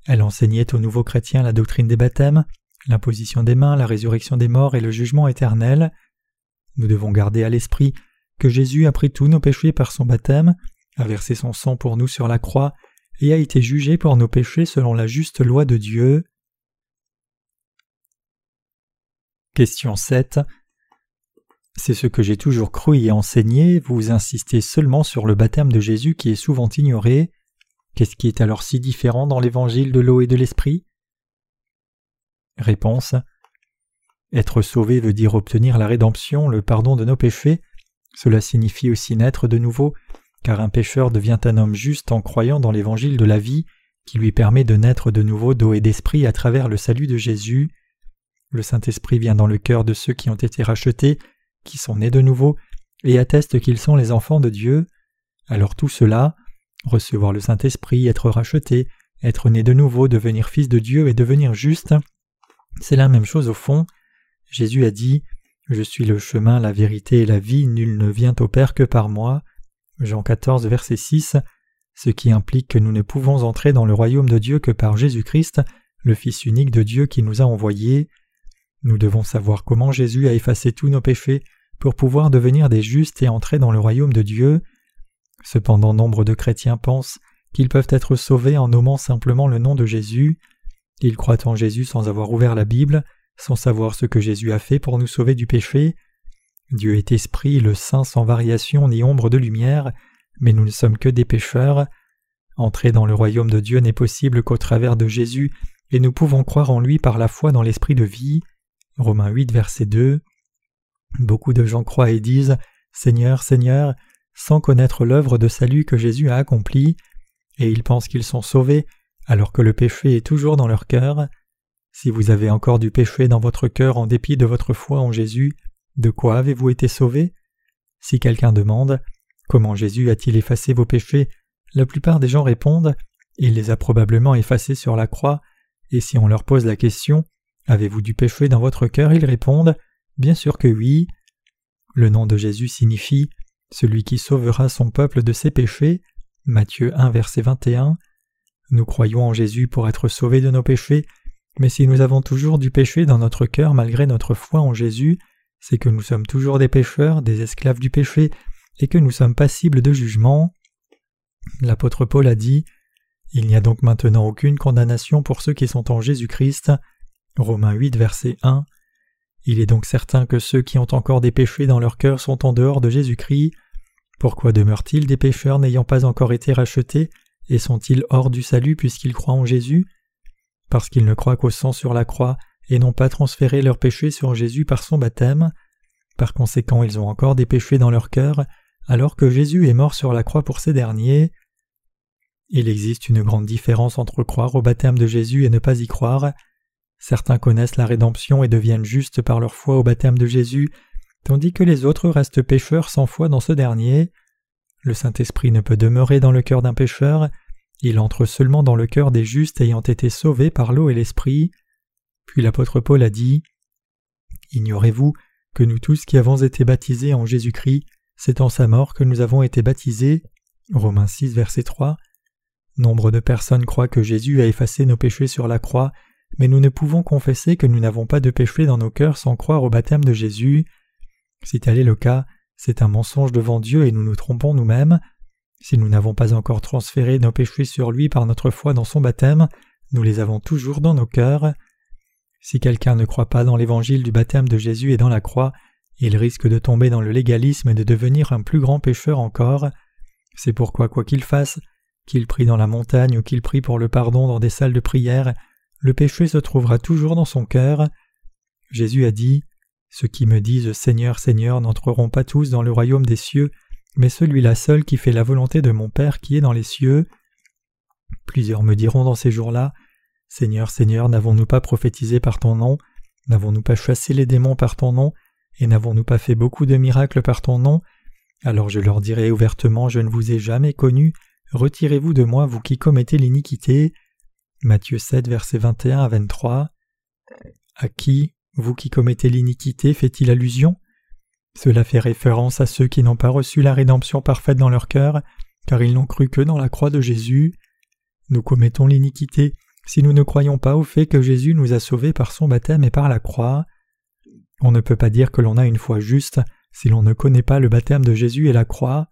Elle enseignait aux nouveaux chrétiens la doctrine des baptêmes, l'imposition des mains, la résurrection des morts et le jugement éternel. Nous devons garder à l'esprit que Jésus a pris tous nos péchés par son baptême, a versé son sang pour nous sur la croix, et a été jugé pour nos péchés selon la juste loi de Dieu. Question 7. C'est ce que j'ai toujours cru et enseigné, vous insistez seulement sur le baptême de Jésus qui est souvent ignoré. Qu'est-ce qui est alors si différent dans l'évangile de l'eau et de l'esprit? Réponse. Être sauvé veut dire obtenir la rédemption, le pardon de nos péchés. Cela signifie aussi naître de nouveau, car un pécheur devient un homme juste en croyant dans l'évangile de la vie, qui lui permet de naître de nouveau d'eau et d'esprit à travers le salut de Jésus. Le Saint-Esprit vient dans le cœur de ceux qui ont été rachetés, qui sont nés de nouveau, et atteste qu'ils sont les enfants de Dieu. Alors tout cela, recevoir le Saint-Esprit, être racheté, être né de nouveau, devenir fils de Dieu et devenir juste, c'est la même chose au fond. Jésus a dit Je suis le chemin, la vérité et la vie, nul ne vient au Père que par moi. Jean 14, verset 6, ce qui implique que nous ne pouvons entrer dans le royaume de Dieu que par Jésus-Christ, le Fils unique de Dieu qui nous a envoyés. Nous devons savoir comment Jésus a effacé tous nos péchés pour pouvoir devenir des justes et entrer dans le royaume de Dieu. Cependant nombre de chrétiens pensent qu'ils peuvent être sauvés en nommant simplement le nom de Jésus. Ils croient en Jésus sans avoir ouvert la Bible, sans savoir ce que Jésus a fait pour nous sauver du péché. Dieu est esprit, le saint sans variation ni ombre de lumière, mais nous ne sommes que des pécheurs. Entrer dans le royaume de Dieu n'est possible qu'au travers de Jésus, et nous pouvons croire en lui par la foi dans l'esprit de vie. Romains 8, verset 2. Beaucoup de gens croient et disent Seigneur, Seigneur, sans connaître l'œuvre de salut que Jésus a accomplie, et ils pensent qu'ils sont sauvés alors que le péché est toujours dans leur cœur. Si vous avez encore du péché dans votre cœur en dépit de votre foi en Jésus, de quoi avez-vous été sauvé Si quelqu'un demande Comment Jésus a-t-il effacé vos péchés? La plupart des gens répondent Il les a probablement effacés sur la croix, et si on leur pose la question Avez-vous du péché dans votre cœur? Ils répondent Bien sûr que oui. Le nom de Jésus signifie Celui qui sauvera son peuple de ses péchés. Matthieu 1, verset 21. Nous croyons en Jésus pour être sauvés de nos péchés, mais si nous avons toujours du péché dans notre cœur malgré notre foi en Jésus, c'est que nous sommes toujours des pécheurs, des esclaves du péché, et que nous sommes passibles de jugement. L'apôtre Paul a dit Il n'y a donc maintenant aucune condamnation pour ceux qui sont en Jésus-Christ. Romains 8, verset 1. Il est donc certain que ceux qui ont encore des péchés dans leur cœur sont en dehors de Jésus-Christ. Pourquoi demeurent-ils des pécheurs n'ayant pas encore été rachetés et sont-ils hors du salut puisqu'ils croient en Jésus? Parce qu'ils ne croient qu'au sang sur la croix et n'ont pas transféré leurs péchés sur Jésus par son baptême. Par conséquent, ils ont encore des péchés dans leur cœur, alors que Jésus est mort sur la croix pour ces derniers. Il existe une grande différence entre croire au baptême de Jésus et ne pas y croire. Certains connaissent la rédemption et deviennent justes par leur foi au baptême de Jésus, tandis que les autres restent pécheurs sans foi dans ce dernier. Le Saint-Esprit ne peut demeurer dans le cœur d'un pécheur, il entre seulement dans le cœur des justes ayant été sauvés par l'eau et l'Esprit. Puis l'apôtre Paul a dit Ignorez-vous que nous tous qui avons été baptisés en Jésus-Christ, c'est en sa mort que nous avons été baptisés Romains 6, verset 3. Nombre de personnes croient que Jésus a effacé nos péchés sur la croix, mais nous ne pouvons confesser que nous n'avons pas de péché dans nos cœurs sans croire au baptême de Jésus. Si tel est le cas, c'est un mensonge devant Dieu et nous nous trompons nous-mêmes. Si nous n'avons pas encore transféré nos péchés sur lui par notre foi dans son baptême, nous les avons toujours dans nos cœurs. Si quelqu'un ne croit pas dans l'évangile du baptême de Jésus et dans la croix, il risque de tomber dans le légalisme et de devenir un plus grand pécheur encore. C'est pourquoi, quoi qu'il fasse, qu'il prie dans la montagne ou qu'il prie pour le pardon dans des salles de prière, le péché se trouvera toujours dans son cœur. Jésus a dit Ceux qui me disent Seigneur, Seigneur n'entreront pas tous dans le royaume des cieux, mais celui-là seul qui fait la volonté de mon Père qui est dans les cieux. Plusieurs me diront dans ces jours-là Seigneur, Seigneur, n'avons-nous pas prophétisé par ton nom? N'avons-nous pas chassé les démons par ton nom? Et n'avons-nous pas fait beaucoup de miracles par ton nom? Alors je leur dirai ouvertement Je ne vous ai jamais connu, retirez-vous de moi, vous qui commettez l'iniquité. Matthieu 7, versets 21 à 23. À qui, vous qui commettez l'iniquité, fait-il allusion? Cela fait référence à ceux qui n'ont pas reçu la rédemption parfaite dans leur cœur, car ils n'ont cru que dans la croix de Jésus. Nous commettons l'iniquité si nous ne croyons pas au fait que Jésus nous a sauvés par son baptême et par la croix. On ne peut pas dire que l'on a une foi juste si l'on ne connaît pas le baptême de Jésus et la croix.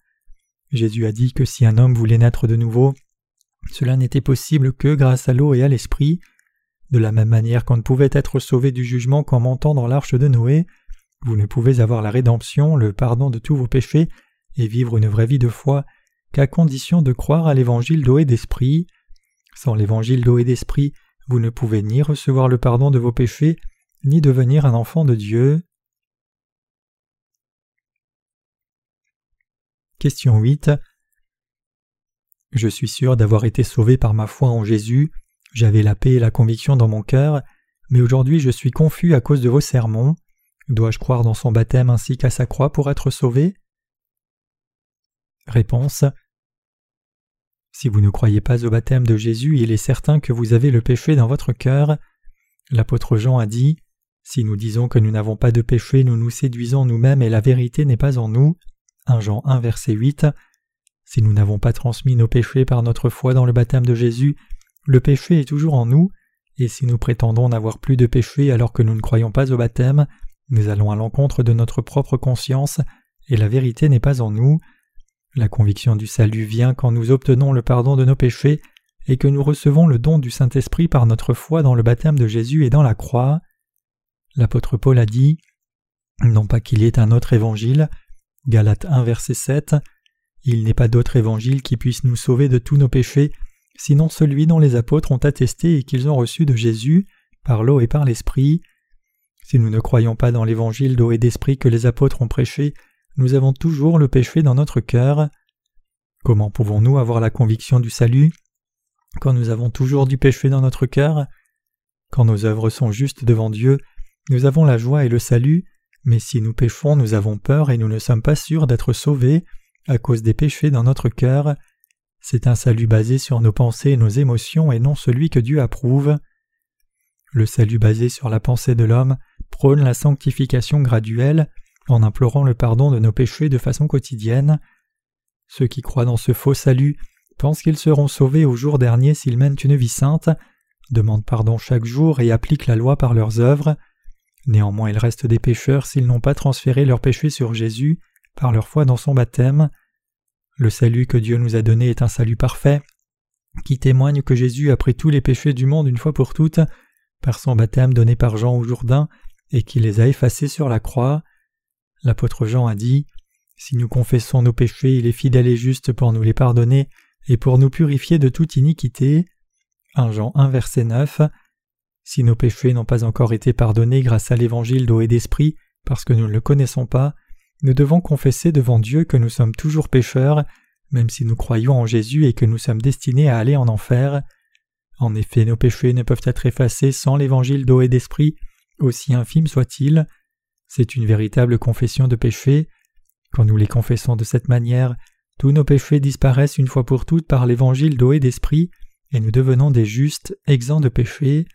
Jésus a dit que si un homme voulait naître de nouveau, cela n'était possible que grâce à l'eau et à l'esprit. De la même manière qu'on ne pouvait être sauvé du jugement qu'en montant dans l'arche de Noé, vous ne pouvez avoir la rédemption, le pardon de tous vos péchés et vivre une vraie vie de foi qu'à condition de croire à l'évangile d'eau et d'esprit. Sans l'évangile d'eau et d'esprit, vous ne pouvez ni recevoir le pardon de vos péchés, ni devenir un enfant de Dieu. Question 8. Je suis sûr d'avoir été sauvé par ma foi en Jésus, j'avais la paix et la conviction dans mon cœur, mais aujourd'hui je suis confus à cause de vos sermons. Dois-je croire dans son baptême ainsi qu'à sa croix pour être sauvé? Réponse. Si vous ne croyez pas au baptême de Jésus, il est certain que vous avez le péché dans votre cœur. L'apôtre Jean a dit Si nous disons que nous n'avons pas de péché, nous nous séduisons nous-mêmes et la vérité n'est pas en nous. 1 Jean 1 verset 8. Si nous n'avons pas transmis nos péchés par notre foi dans le baptême de Jésus, le péché est toujours en nous, et si nous prétendons n'avoir plus de péché alors que nous ne croyons pas au baptême, nous allons à l'encontre de notre propre conscience, et la vérité n'est pas en nous. La conviction du salut vient quand nous obtenons le pardon de nos péchés et que nous recevons le don du Saint-Esprit par notre foi dans le baptême de Jésus et dans la croix. L'apôtre Paul a dit Non pas qu'il y ait un autre évangile, Galates 1 verset 7 Il n'est pas d'autre évangile qui puisse nous sauver de tous nos péchés, sinon celui dont les apôtres ont attesté et qu'ils ont reçu de Jésus, par l'eau et par l'esprit. Si nous ne croyons pas dans l'évangile d'eau et d'esprit que les apôtres ont prêché, nous avons toujours le péché dans notre cœur. Comment pouvons-nous avoir la conviction du salut quand nous avons toujours du péché dans notre cœur? Quand nos œuvres sont justes devant Dieu, nous avons la joie et le salut, mais si nous péchons, nous avons peur et nous ne sommes pas sûrs d'être sauvés à cause des péchés dans notre cœur. C'est un salut basé sur nos pensées et nos émotions et non celui que Dieu approuve. Le salut basé sur la pensée de l'homme prône la sanctification graduelle en implorant le pardon de nos péchés de façon quotidienne. Ceux qui croient dans ce faux salut pensent qu'ils seront sauvés au jour dernier s'ils mènent une vie sainte, demandent pardon chaque jour et appliquent la loi par leurs œuvres. Néanmoins il reste des pécheurs s'ils n'ont pas transféré leurs péchés sur Jésus par leur foi dans son baptême. Le salut que Dieu nous a donné est un salut parfait, qui témoigne que Jésus a pris tous les péchés du monde une fois pour toutes, par son baptême donné par Jean au Jourdain, et qui les a effacés sur la croix. L'apôtre Jean a dit Si nous confessons nos péchés, il est fidèle et juste pour nous les pardonner et pour nous purifier de toute iniquité. 1 Jean 1 verset 9. Si nos péchés n'ont pas encore été pardonnés grâce à l'évangile d'eau et d'esprit, parce que nous ne le connaissons pas, nous devons confesser devant Dieu que nous sommes toujours pécheurs, même si nous croyons en Jésus et que nous sommes destinés à aller en enfer. En effet, nos péchés ne peuvent être effacés sans l'évangile d'eau et d'esprit, aussi infime soit-il. C'est une véritable confession de péché. Quand nous les confessons de cette manière, tous nos péchés disparaissent une fois pour toutes par l'évangile d'eau et d'esprit, et nous devenons des justes, exempts de péché.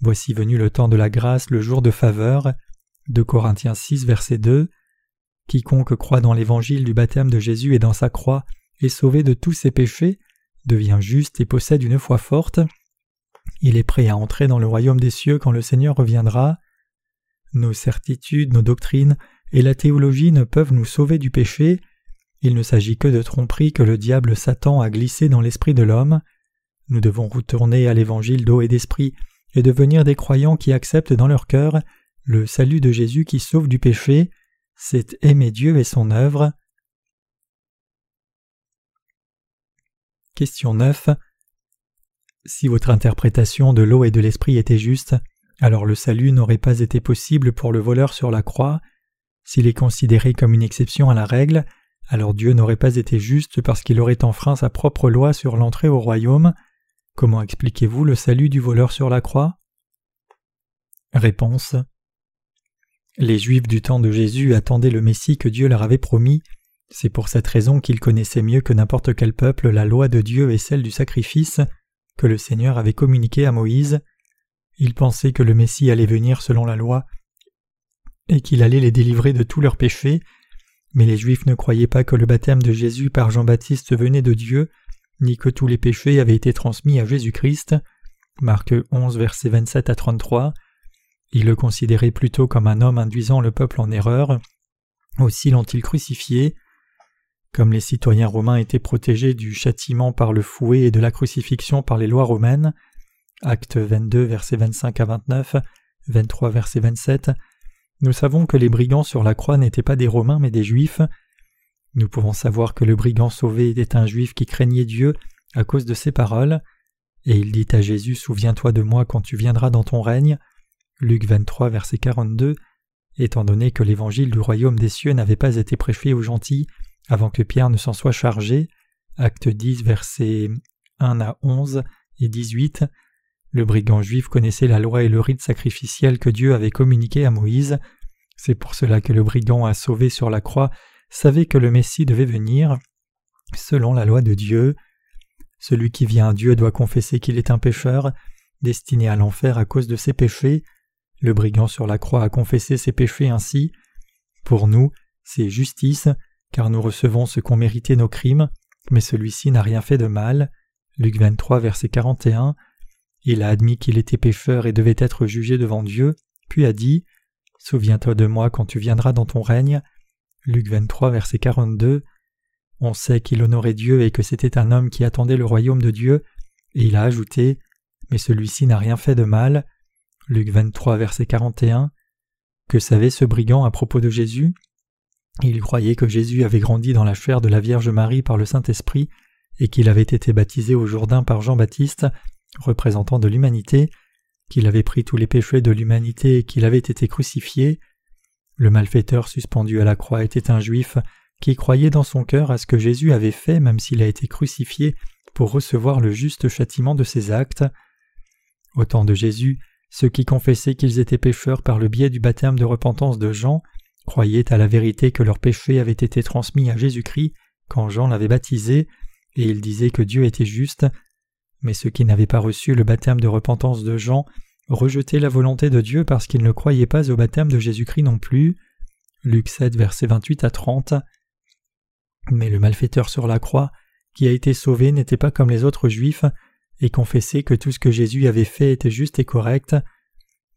Voici venu le temps de la grâce, le jour de faveur. 2 Corinthiens 6, verset 2 Quiconque croit dans l'évangile du baptême de Jésus et dans sa croix est sauvé de tous ses péchés, devient juste et possède une foi forte. Il est prêt à entrer dans le royaume des cieux quand le Seigneur reviendra. Nos certitudes, nos doctrines et la théologie ne peuvent nous sauver du péché. Il ne s'agit que de tromperies que le diable Satan a glissé dans l'esprit de l'homme. Nous devons retourner à l'évangile d'eau et d'esprit et devenir des croyants qui acceptent dans leur cœur le salut de Jésus qui sauve du péché, c'est aimer Dieu et son œuvre. Question 9. Si votre interprétation de l'eau et de l'esprit était juste, alors le salut n'aurait pas été possible pour le voleur sur la croix. S'il est considéré comme une exception à la règle, alors Dieu n'aurait pas été juste parce qu'il aurait enfreint sa propre loi sur l'entrée au royaume. Comment expliquez-vous le salut du voleur sur la croix? Réponse. Les Juifs du temps de Jésus attendaient le Messie que Dieu leur avait promis. C'est pour cette raison qu'ils connaissaient mieux que n'importe quel peuple la loi de Dieu et celle du sacrifice que le Seigneur avait communiqué à Moïse. Ils pensaient que le Messie allait venir selon la loi et qu'il allait les délivrer de tous leurs péchés, mais les Juifs ne croyaient pas que le baptême de Jésus par Jean-Baptiste venait de Dieu, ni que tous les péchés avaient été transmis à Jésus-Christ. Marc 11, versets 27 à 33. Ils le considéraient plutôt comme un homme induisant le peuple en erreur. Aussi l'ont-ils crucifié. Comme les citoyens romains étaient protégés du châtiment par le fouet et de la crucifixion par les lois romaines, Acte 22, versets 25 à 29, 23, verset 27, nous savons que les brigands sur la croix n'étaient pas des Romains mais des Juifs. Nous pouvons savoir que le brigand sauvé était un Juif qui craignait Dieu à cause de ses paroles, et il dit à Jésus Souviens-toi de moi quand tu viendras dans ton règne. Luc 23, verset 42. Étant donné que l'évangile du royaume des cieux n'avait pas été prêché aux gentils avant que Pierre ne s'en soit chargé, acte 10, versets 1 à 11 et 18, le brigand juif connaissait la loi et le rite sacrificiel que Dieu avait communiqué à Moïse. C'est pour cela que le brigand a sauvé sur la croix savait que le Messie devait venir selon la loi de Dieu. Celui qui vient à Dieu doit confesser qu'il est un pécheur, destiné à l'enfer à cause de ses péchés. Le brigand sur la croix a confessé ses péchés ainsi. Pour nous, c'est justice, car nous recevons ce qu'ont mérité nos crimes, mais celui-ci n'a rien fait de mal. Luc 23, verset 41. Il a admis qu'il était pécheur et devait être jugé devant Dieu, puis a dit Souviens-toi de moi quand tu viendras dans ton règne. Luc 23, verset 42. On sait qu'il honorait Dieu et que c'était un homme qui attendait le royaume de Dieu, et il a ajouté Mais celui-ci n'a rien fait de mal. Luc 23, verset 41. Que savait ce brigand à propos de Jésus? Il croyait que Jésus avait grandi dans la chair de la Vierge Marie par le Saint-Esprit et qu'il avait été baptisé au Jourdain par Jean-Baptiste représentant de l'humanité, qu'il avait pris tous les péchés de l'humanité et qu'il avait été crucifié. Le malfaiteur suspendu à la croix était un juif qui croyait dans son cœur à ce que Jésus avait fait même s'il a été crucifié pour recevoir le juste châtiment de ses actes. Au temps de Jésus, ceux qui confessaient qu'ils étaient pécheurs par le biais du baptême de repentance de Jean croyaient à la vérité que leurs péchés avaient été transmis à Jésus-Christ quand Jean l'avait baptisé, et ils disaient que Dieu était juste mais ceux qui n'avaient pas reçu le baptême de repentance de Jean rejetaient la volonté de Dieu parce qu'ils ne croyaient pas au baptême de Jésus-Christ non plus. Luc 7, versets 28 à 30. Mais le malfaiteur sur la croix, qui a été sauvé, n'était pas comme les autres juifs, et confessait que tout ce que Jésus avait fait était juste et correct.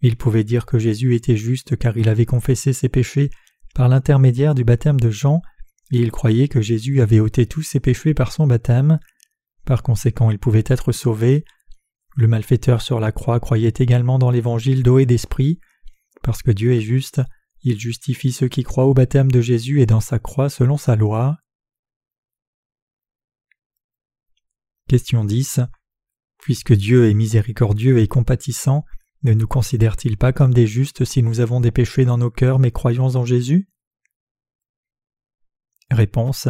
Il pouvait dire que Jésus était juste car il avait confessé ses péchés par l'intermédiaire du baptême de Jean, et il croyait que Jésus avait ôté tous ses péchés par son baptême. Par conséquent, il pouvait être sauvé. Le malfaiteur sur la croix croyait également dans l'évangile d'eau et d'esprit. Parce que Dieu est juste, il justifie ceux qui croient au baptême de Jésus et dans sa croix selon sa loi. Question 10. Puisque Dieu est miséricordieux et compatissant, ne nous considère-t-il pas comme des justes si nous avons des péchés dans nos cœurs mais croyons en Jésus? Réponse.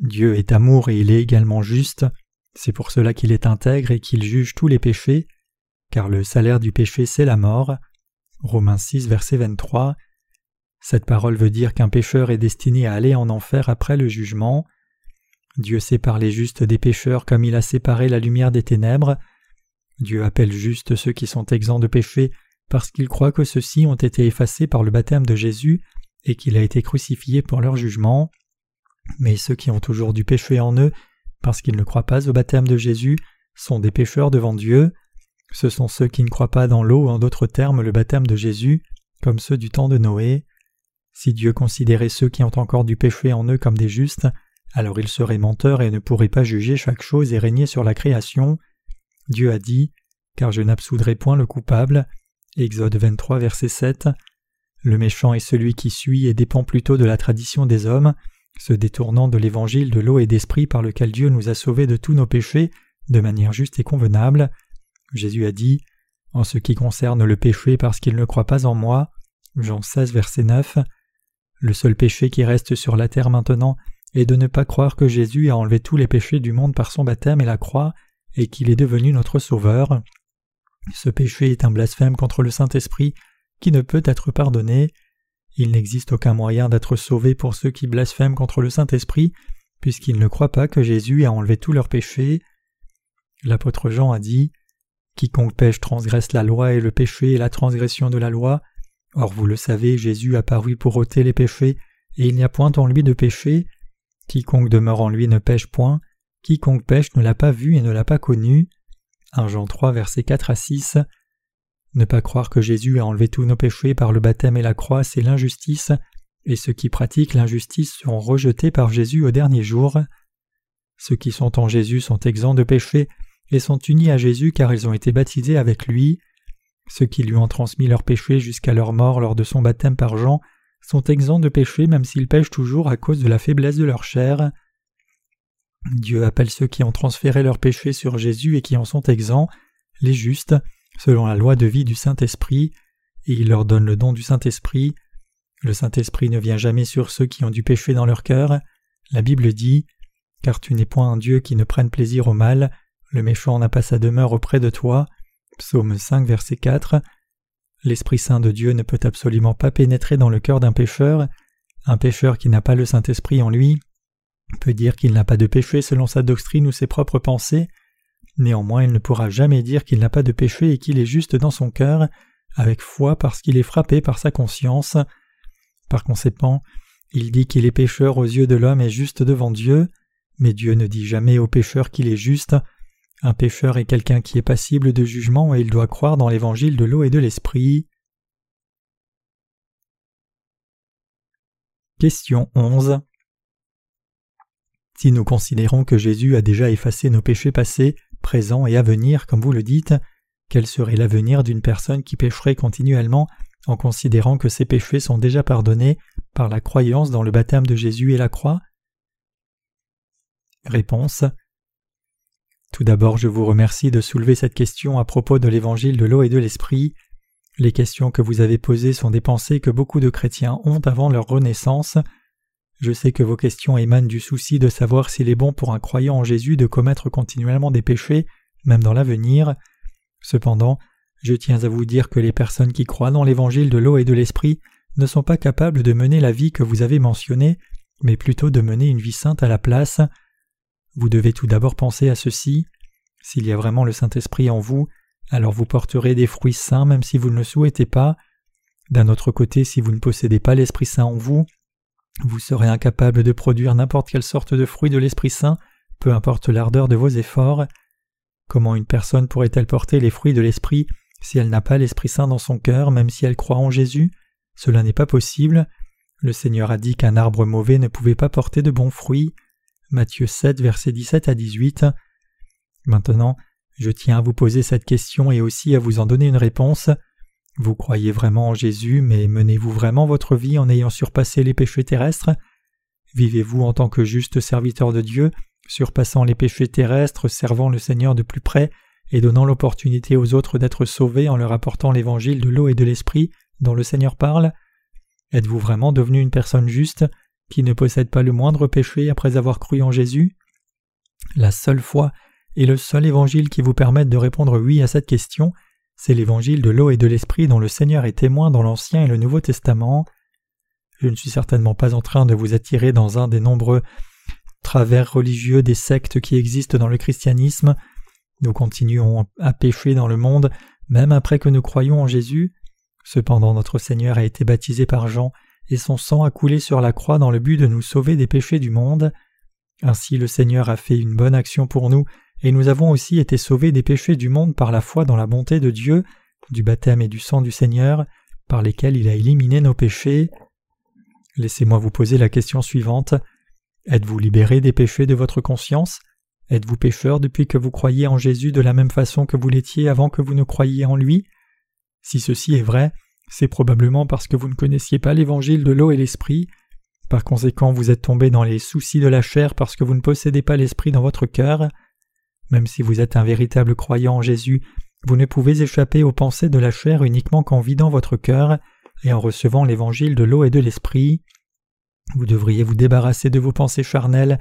Dieu est amour et il est également juste, c'est pour cela qu'il est intègre et qu'il juge tous les péchés, car le salaire du péché c'est la mort. Romains 6 verset 23. Cette parole veut dire qu'un pécheur est destiné à aller en enfer après le jugement. Dieu sépare les justes des pécheurs comme il a séparé la lumière des ténèbres. Dieu appelle justes ceux qui sont exempts de péché parce qu'ils croient que ceux-ci ont été effacés par le baptême de Jésus et qu'il a été crucifié pour leur jugement. Mais ceux qui ont toujours du péché en eux, parce qu'ils ne croient pas au baptême de Jésus, sont des pécheurs devant Dieu. Ce sont ceux qui ne croient pas dans l'eau, en d'autres termes le baptême de Jésus, comme ceux du temps de Noé. Si Dieu considérait ceux qui ont encore du péché en eux comme des justes, alors il serait menteur et ne pourrait pas juger chaque chose et régner sur la création. Dieu a dit Car je n'absoudrai point le coupable. Exode 23, verset 7. Le méchant est celui qui suit et dépend plutôt de la tradition des hommes, se détournant de l'évangile de l'eau et d'esprit par lequel Dieu nous a sauvés de tous nos péchés de manière juste et convenable. Jésus a dit En ce qui concerne le péché parce qu'il ne croit pas en moi. Jean 16, verset 9. Le seul péché qui reste sur la terre maintenant est de ne pas croire que Jésus a enlevé tous les péchés du monde par son baptême et la croix, et qu'il est devenu notre Sauveur. Ce péché est un blasphème contre le Saint-Esprit qui ne peut être pardonné. Il n'existe aucun moyen d'être sauvé pour ceux qui blasphèment contre le Saint-Esprit, puisqu'ils ne croient pas que Jésus a enlevé tous leurs péchés. L'apôtre Jean a dit Quiconque pêche transgresse la loi et le péché est la transgression de la loi. Or vous le savez, Jésus a paru pour ôter les péchés, et il n'y a point en lui de péché. Quiconque demeure en lui ne pêche point. Quiconque pêche ne l'a pas vu et ne l'a pas connu. 1 Jean 3, versets 4 à 6. Ne pas croire que Jésus a enlevé tous nos péchés par le baptême et la croix, c'est l'injustice, et ceux qui pratiquent l'injustice seront rejetés par Jésus au dernier jour. Ceux qui sont en Jésus sont exempts de péché et sont unis à Jésus car ils ont été baptisés avec lui. Ceux qui lui ont transmis leurs péchés jusqu'à leur mort lors de son baptême par Jean sont exempts de péché même s'ils pêchent toujours à cause de la faiblesse de leur chair. Dieu appelle ceux qui ont transféré leurs péchés sur Jésus et qui en sont exempts, les justes, selon la loi de vie du Saint-Esprit, et il leur donne le don du Saint-Esprit. Le Saint-Esprit ne vient jamais sur ceux qui ont du péché dans leur cœur. La Bible dit Car tu n'es point un Dieu qui ne prenne plaisir au mal, le méchant n'a pas sa demeure auprès de toi. Psaume 5, verset 4. L'Esprit Saint de Dieu ne peut absolument pas pénétrer dans le cœur d'un pécheur. Un pécheur qui n'a pas le Saint-Esprit en lui peut dire qu'il n'a pas de péché selon sa doctrine ou ses propres pensées. Néanmoins, il ne pourra jamais dire qu'il n'a pas de péché et qu'il est juste dans son cœur, avec foi parce qu'il est frappé par sa conscience. Par conséquent, il dit qu'il est pécheur aux yeux de l'homme et juste devant Dieu, mais Dieu ne dit jamais au pécheur qu'il est juste, un pécheur est quelqu'un qui est passible de jugement et il doit croire dans l'évangile de l'eau et de l'esprit. Question 11 Si nous considérons que Jésus a déjà effacé nos péchés passés, présents et à venir, comme vous le dites, quel serait l'avenir d'une personne qui pécherait continuellement en considérant que ses péchés sont déjà pardonnés par la croyance dans le baptême de Jésus et la croix? Réponse tout d'abord, je vous remercie de soulever cette question à propos de l'évangile de l'eau et de l'esprit. Les questions que vous avez posées sont des pensées que beaucoup de chrétiens ont avant leur renaissance. Je sais que vos questions émanent du souci de savoir s'il est bon pour un croyant en Jésus de commettre continuellement des péchés, même dans l'avenir. Cependant, je tiens à vous dire que les personnes qui croient dans l'évangile de l'eau et de l'esprit ne sont pas capables de mener la vie que vous avez mentionnée, mais plutôt de mener une vie sainte à la place. Vous devez tout d'abord penser à ceci. S'il y a vraiment le Saint-Esprit en vous, alors vous porterez des fruits saints même si vous ne le souhaitez pas. D'un autre côté, si vous ne possédez pas l'Esprit Saint en vous, vous serez incapable de produire n'importe quelle sorte de fruit de l'Esprit Saint, peu importe l'ardeur de vos efforts. Comment une personne pourrait-elle porter les fruits de l'Esprit si elle n'a pas l'Esprit Saint dans son cœur, même si elle croit en Jésus? Cela n'est pas possible. Le Seigneur a dit qu'un arbre mauvais ne pouvait pas porter de bons fruits. Matthieu 7, versets 17 à 18. Maintenant, je tiens à vous poser cette question et aussi à vous en donner une réponse. Vous croyez vraiment en Jésus, mais menez-vous vraiment votre vie en ayant surpassé les péchés terrestres? Vivez-vous en tant que juste serviteur de Dieu, surpassant les péchés terrestres, servant le Seigneur de plus près et donnant l'opportunité aux autres d'être sauvés en leur apportant l'évangile de l'eau et de l'esprit dont le Seigneur parle? Êtes-vous vraiment devenu une personne juste qui ne possède pas le moindre péché après avoir cru en Jésus? La seule foi et le seul évangile qui vous permette de répondre oui à cette question, c'est l'évangile de l'eau et de l'esprit dont le Seigneur est témoin dans l'Ancien et le Nouveau Testament. Je ne suis certainement pas en train de vous attirer dans un des nombreux travers religieux des sectes qui existent dans le christianisme. Nous continuons à pécher dans le monde, même après que nous croyons en Jésus. Cependant notre Seigneur a été baptisé par Jean, et son sang a coulé sur la croix dans le but de nous sauver des péchés du monde. Ainsi le Seigneur a fait une bonne action pour nous, et nous avons aussi été sauvés des péchés du monde par la foi dans la bonté de Dieu, du baptême et du sang du Seigneur, par lesquels il a éliminé nos péchés. Laissez-moi vous poser la question suivante. Êtes-vous libéré des péchés de votre conscience? Êtes-vous pécheur depuis que vous croyez en Jésus de la même façon que vous l'étiez avant que vous ne croyiez en lui? Si ceci est vrai, c'est probablement parce que vous ne connaissiez pas l'évangile de l'eau et l'esprit. Par conséquent, vous êtes tombé dans les soucis de la chair parce que vous ne possédez pas l'esprit dans votre cœur. Même si vous êtes un véritable croyant en Jésus, vous ne pouvez échapper aux pensées de la chair uniquement qu'en vidant votre cœur et en recevant l'évangile de l'eau et de l'esprit. Vous devriez vous débarrasser de vos pensées charnelles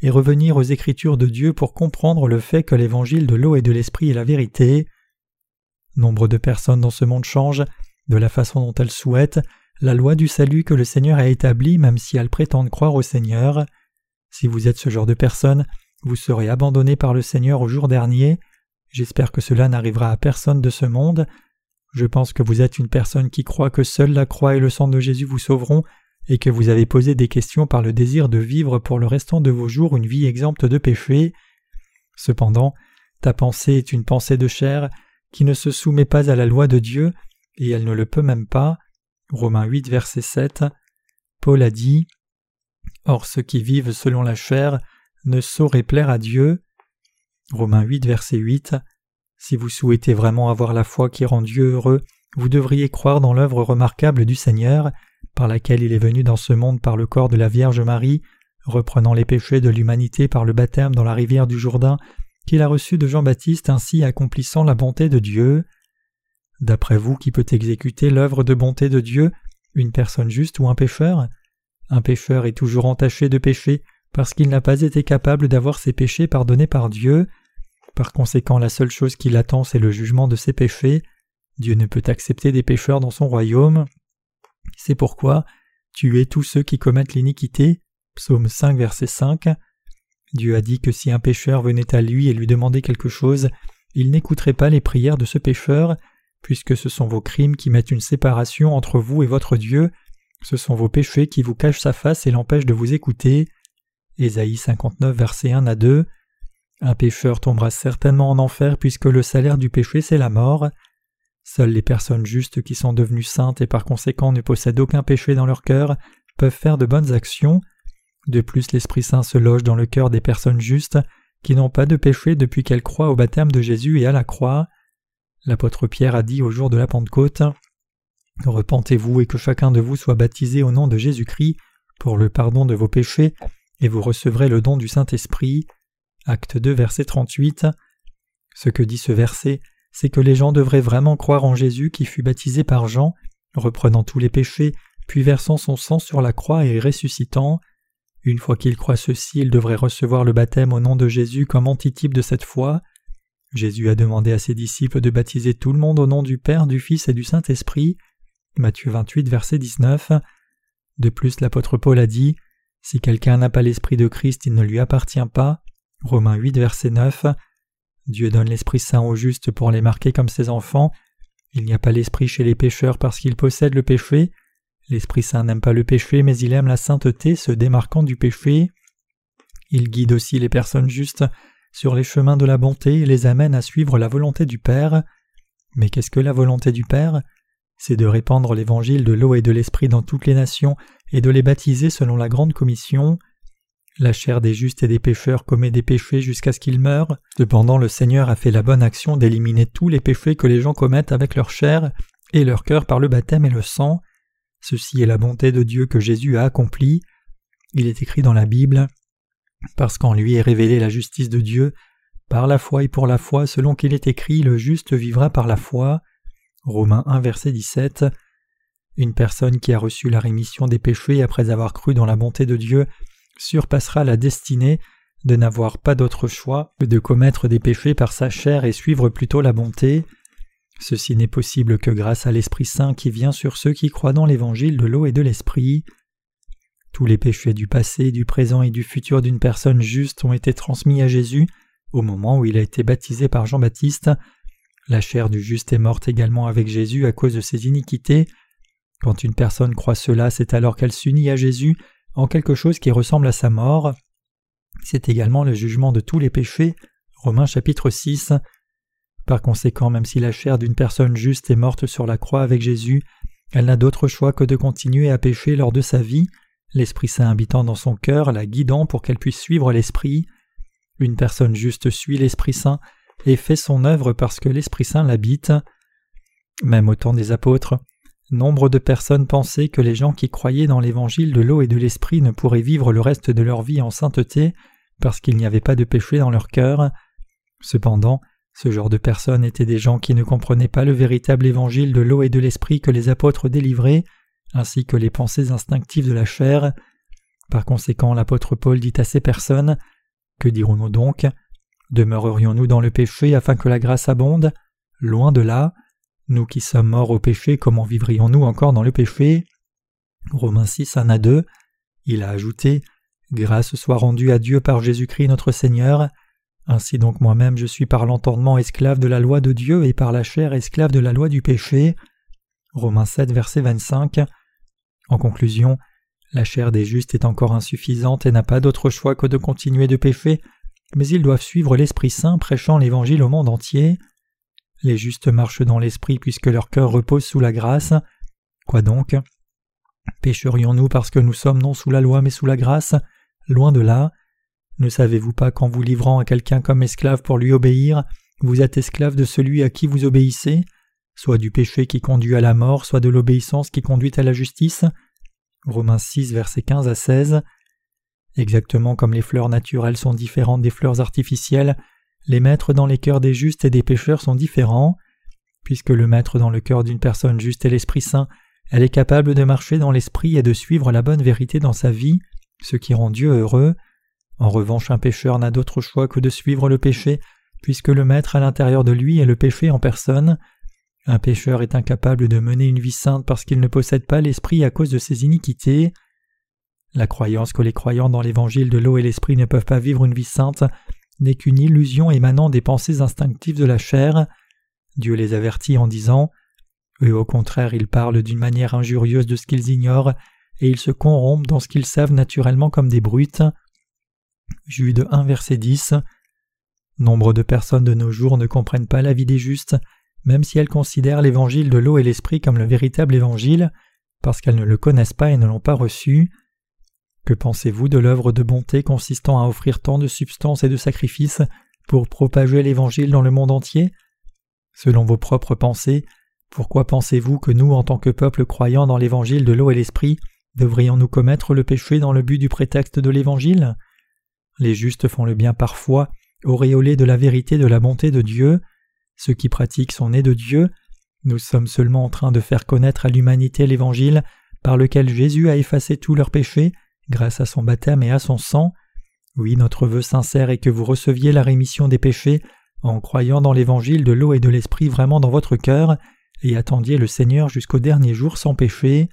et revenir aux Écritures de Dieu pour comprendre le fait que l'évangile de l'eau et de l'esprit est la vérité. Nombre de personnes dans ce monde changent, de la façon dont elles souhaitent, la loi du salut que le Seigneur a établie même si elles prétendent croire au Seigneur. Si vous êtes ce genre de personne, vous serez abandonné par le Seigneur au jour dernier. J'espère que cela n'arrivera à personne de ce monde. Je pense que vous êtes une personne qui croit que seule la croix et le sang de Jésus vous sauveront et que vous avez posé des questions par le désir de vivre pour le restant de vos jours une vie exempte de péché. Cependant, ta pensée est une pensée de chair qui ne se soumet pas à la loi de Dieu, et elle ne le peut même pas. Romains 8, verset 7. Paul a dit Or ceux qui vivent selon la chair ne sauraient plaire à Dieu. Romains 8, verset 8. Si vous souhaitez vraiment avoir la foi qui rend Dieu heureux, vous devriez croire dans l'œuvre remarquable du Seigneur, par laquelle il est venu dans ce monde par le corps de la Vierge Marie, reprenant les péchés de l'humanité par le baptême dans la rivière du Jourdain, qu'il a reçu de Jean-Baptiste ainsi accomplissant la bonté de Dieu. D'après vous, qui peut exécuter l'œuvre de bonté de Dieu, une personne juste ou un pécheur? Un pécheur est toujours entaché de péché parce qu'il n'a pas été capable d'avoir ses péchés pardonnés par Dieu. Par conséquent, la seule chose qui l'attend, c'est le jugement de ses péchés. Dieu ne peut accepter des pécheurs dans son royaume. C'est pourquoi tuez tous ceux qui commettent l'iniquité. Psaume 5, verset 5. Dieu a dit que si un pécheur venait à lui et lui demandait quelque chose, il n'écouterait pas les prières de ce pécheur, puisque ce sont vos crimes qui mettent une séparation entre vous et votre Dieu, ce sont vos péchés qui vous cachent sa face et l'empêchent de vous écouter. Ésaïe 59, verset 1 à 2. Un pécheur tombera certainement en enfer puisque le salaire du péché c'est la mort. Seules les personnes justes qui sont devenues saintes et par conséquent ne possèdent aucun péché dans leur cœur peuvent faire de bonnes actions. De plus, l'Esprit Saint se loge dans le cœur des personnes justes qui n'ont pas de péché depuis qu'elles croient au baptême de Jésus et à la croix. L'apôtre Pierre a dit au jour de la Pentecôte Repentez-vous et que chacun de vous soit baptisé au nom de Jésus-Christ pour le pardon de vos péchés, et vous recevrez le don du Saint-Esprit. Acte 2, verset 38. Ce que dit ce verset, c'est que les gens devraient vraiment croire en Jésus qui fut baptisé par Jean, reprenant tous les péchés, puis versant son sang sur la croix et ressuscitant. Une fois qu'ils croient ceci, ils devraient recevoir le baptême au nom de Jésus comme antitype de cette foi. Jésus a demandé à ses disciples de baptiser tout le monde au nom du Père, du Fils et du Saint-Esprit. Matthieu 28, verset 19. De plus, l'apôtre Paul a dit Si quelqu'un n'a pas l'Esprit de Christ, il ne lui appartient pas. Romains 8, verset 9. Dieu donne l'Esprit Saint aux justes pour les marquer comme ses enfants. Il n'y a pas l'Esprit chez les pécheurs parce qu'ils possèdent le péché. L'Esprit Saint n'aime pas le péché, mais il aime la sainteté, se démarquant du péché. Il guide aussi les personnes justes sur les chemins de la bonté et les amène à suivre la volonté du Père. Mais qu'est-ce que la volonté du Père? C'est de répandre l'évangile de l'eau et de l'esprit dans toutes les nations et de les baptiser selon la grande commission. La chair des justes et des pécheurs commet des péchés jusqu'à ce qu'ils meurent. Cependant, le Seigneur a fait la bonne action d'éliminer tous les péchés que les gens commettent avec leur chair et leur cœur par le baptême et le sang. Ceci est la bonté de Dieu que Jésus a accomplie. Il est écrit dans la Bible parce qu'en lui est révélée la justice de Dieu, par la foi et pour la foi, selon qu'il est écrit, le juste vivra par la foi. Romains 1, verset 17. Une personne qui a reçu la rémission des péchés après avoir cru dans la bonté de Dieu surpassera la destinée de n'avoir pas d'autre choix que de commettre des péchés par sa chair et suivre plutôt la bonté. Ceci n'est possible que grâce à l'Esprit Saint qui vient sur ceux qui croient dans l'évangile de l'eau et de l'Esprit. Tous les péchés du passé, du présent et du futur d'une personne juste ont été transmis à Jésus au moment où il a été baptisé par Jean-Baptiste. La chair du juste est morte également avec Jésus à cause de ses iniquités. Quand une personne croit cela, c'est alors qu'elle s'unit à Jésus en quelque chose qui ressemble à sa mort. C'est également le jugement de tous les péchés. Romains chapitre 6. Par conséquent, même si la chair d'une personne juste est morte sur la croix avec Jésus, elle n'a d'autre choix que de continuer à pécher lors de sa vie, l'Esprit Saint habitant dans son cœur, la guidant pour qu'elle puisse suivre l'Esprit. Une personne juste suit l'Esprit Saint et fait son œuvre parce que l'Esprit Saint l'habite. Même au temps des apôtres, nombre de personnes pensaient que les gens qui croyaient dans l'évangile de l'eau et de l'Esprit ne pourraient vivre le reste de leur vie en sainteté parce qu'il n'y avait pas de péché dans leur cœur. Cependant, ce genre de personnes étaient des gens qui ne comprenaient pas le véritable évangile de l'eau et de l'esprit que les apôtres délivraient, ainsi que les pensées instinctives de la chair. Par conséquent, l'apôtre Paul dit à ces personnes Que dirons-nous donc? Demeurerions-nous dans le péché afin que la grâce abonde? Loin de là. Nous qui sommes morts au péché, comment vivrions-nous encore dans le péché? Romains 6, 1 à 2. Il a ajouté Grâce soit rendue à Dieu par Jésus-Christ notre Seigneur. Ainsi donc moi-même je suis par l'entendement esclave de la loi de Dieu et par la chair esclave de la loi du péché. Romains 7 verset 25. En conclusion, la chair des justes est encore insuffisante et n'a pas d'autre choix que de continuer de pécher, mais ils doivent suivre l'Esprit Saint prêchant l'Évangile au monde entier. Les justes marchent dans l'Esprit puisque leur cœur repose sous la grâce. Quoi donc? Pécherions-nous parce que nous sommes non sous la loi mais sous la grâce? Loin de là. Ne savez-vous pas qu'en vous livrant à quelqu'un comme esclave pour lui obéir, vous êtes esclave de celui à qui vous obéissez, soit du péché qui conduit à la mort, soit de l'obéissance qui conduit à la justice? Romains 6, versets 15 à 16. Exactement comme les fleurs naturelles sont différentes des fleurs artificielles, les maîtres dans les cœurs des justes et des pécheurs sont différents. Puisque le maître dans le cœur d'une personne juste est l'Esprit Saint, elle est capable de marcher dans l'Esprit et de suivre la bonne vérité dans sa vie, ce qui rend Dieu heureux. En revanche, un pécheur n'a d'autre choix que de suivre le péché, puisque le Maître à l'intérieur de lui est le péché en personne. Un pécheur est incapable de mener une vie sainte parce qu'il ne possède pas l'esprit à cause de ses iniquités. La croyance que les croyants dans l'évangile de l'eau et l'esprit ne peuvent pas vivre une vie sainte n'est qu'une illusion émanant des pensées instinctives de la chair. Dieu les avertit en disant Eux au contraire ils parlent d'une manière injurieuse de ce qu'ils ignorent, et ils se corrompent dans ce qu'ils savent naturellement comme des brutes. Jude 1 verset 10 Nombre de personnes de nos jours ne comprennent pas la vie des justes, même si elles considèrent l'évangile de l'eau et l'esprit comme le véritable évangile, parce qu'elles ne le connaissent pas et ne l'ont pas reçu. Que pensez-vous de l'œuvre de bonté consistant à offrir tant de substances et de sacrifices pour propager l'évangile dans le monde entier? Selon vos propres pensées, pourquoi pensez-vous que nous, en tant que peuple croyant dans l'évangile de l'eau et l'esprit, devrions-nous commettre le péché dans le but du prétexte de l'évangile? Les justes font le bien parfois, auréolés de la vérité de la bonté de Dieu. Ceux qui pratiquent sont nés de Dieu. Nous sommes seulement en train de faire connaître à l'humanité l'Évangile par lequel Jésus a effacé tous leurs péchés grâce à son baptême et à son sang. Oui, notre vœu sincère est que vous receviez la rémission des péchés en croyant dans l'Évangile de l'eau et de l'Esprit vraiment dans votre cœur et attendiez le Seigneur jusqu'au dernier jour sans péché.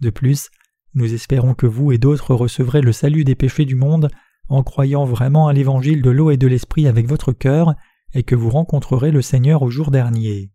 De plus, nous espérons que vous et d'autres recevrez le salut des péchés du monde en croyant vraiment à l'évangile de l'eau et de l'esprit avec votre cœur, et que vous rencontrerez le Seigneur au jour dernier.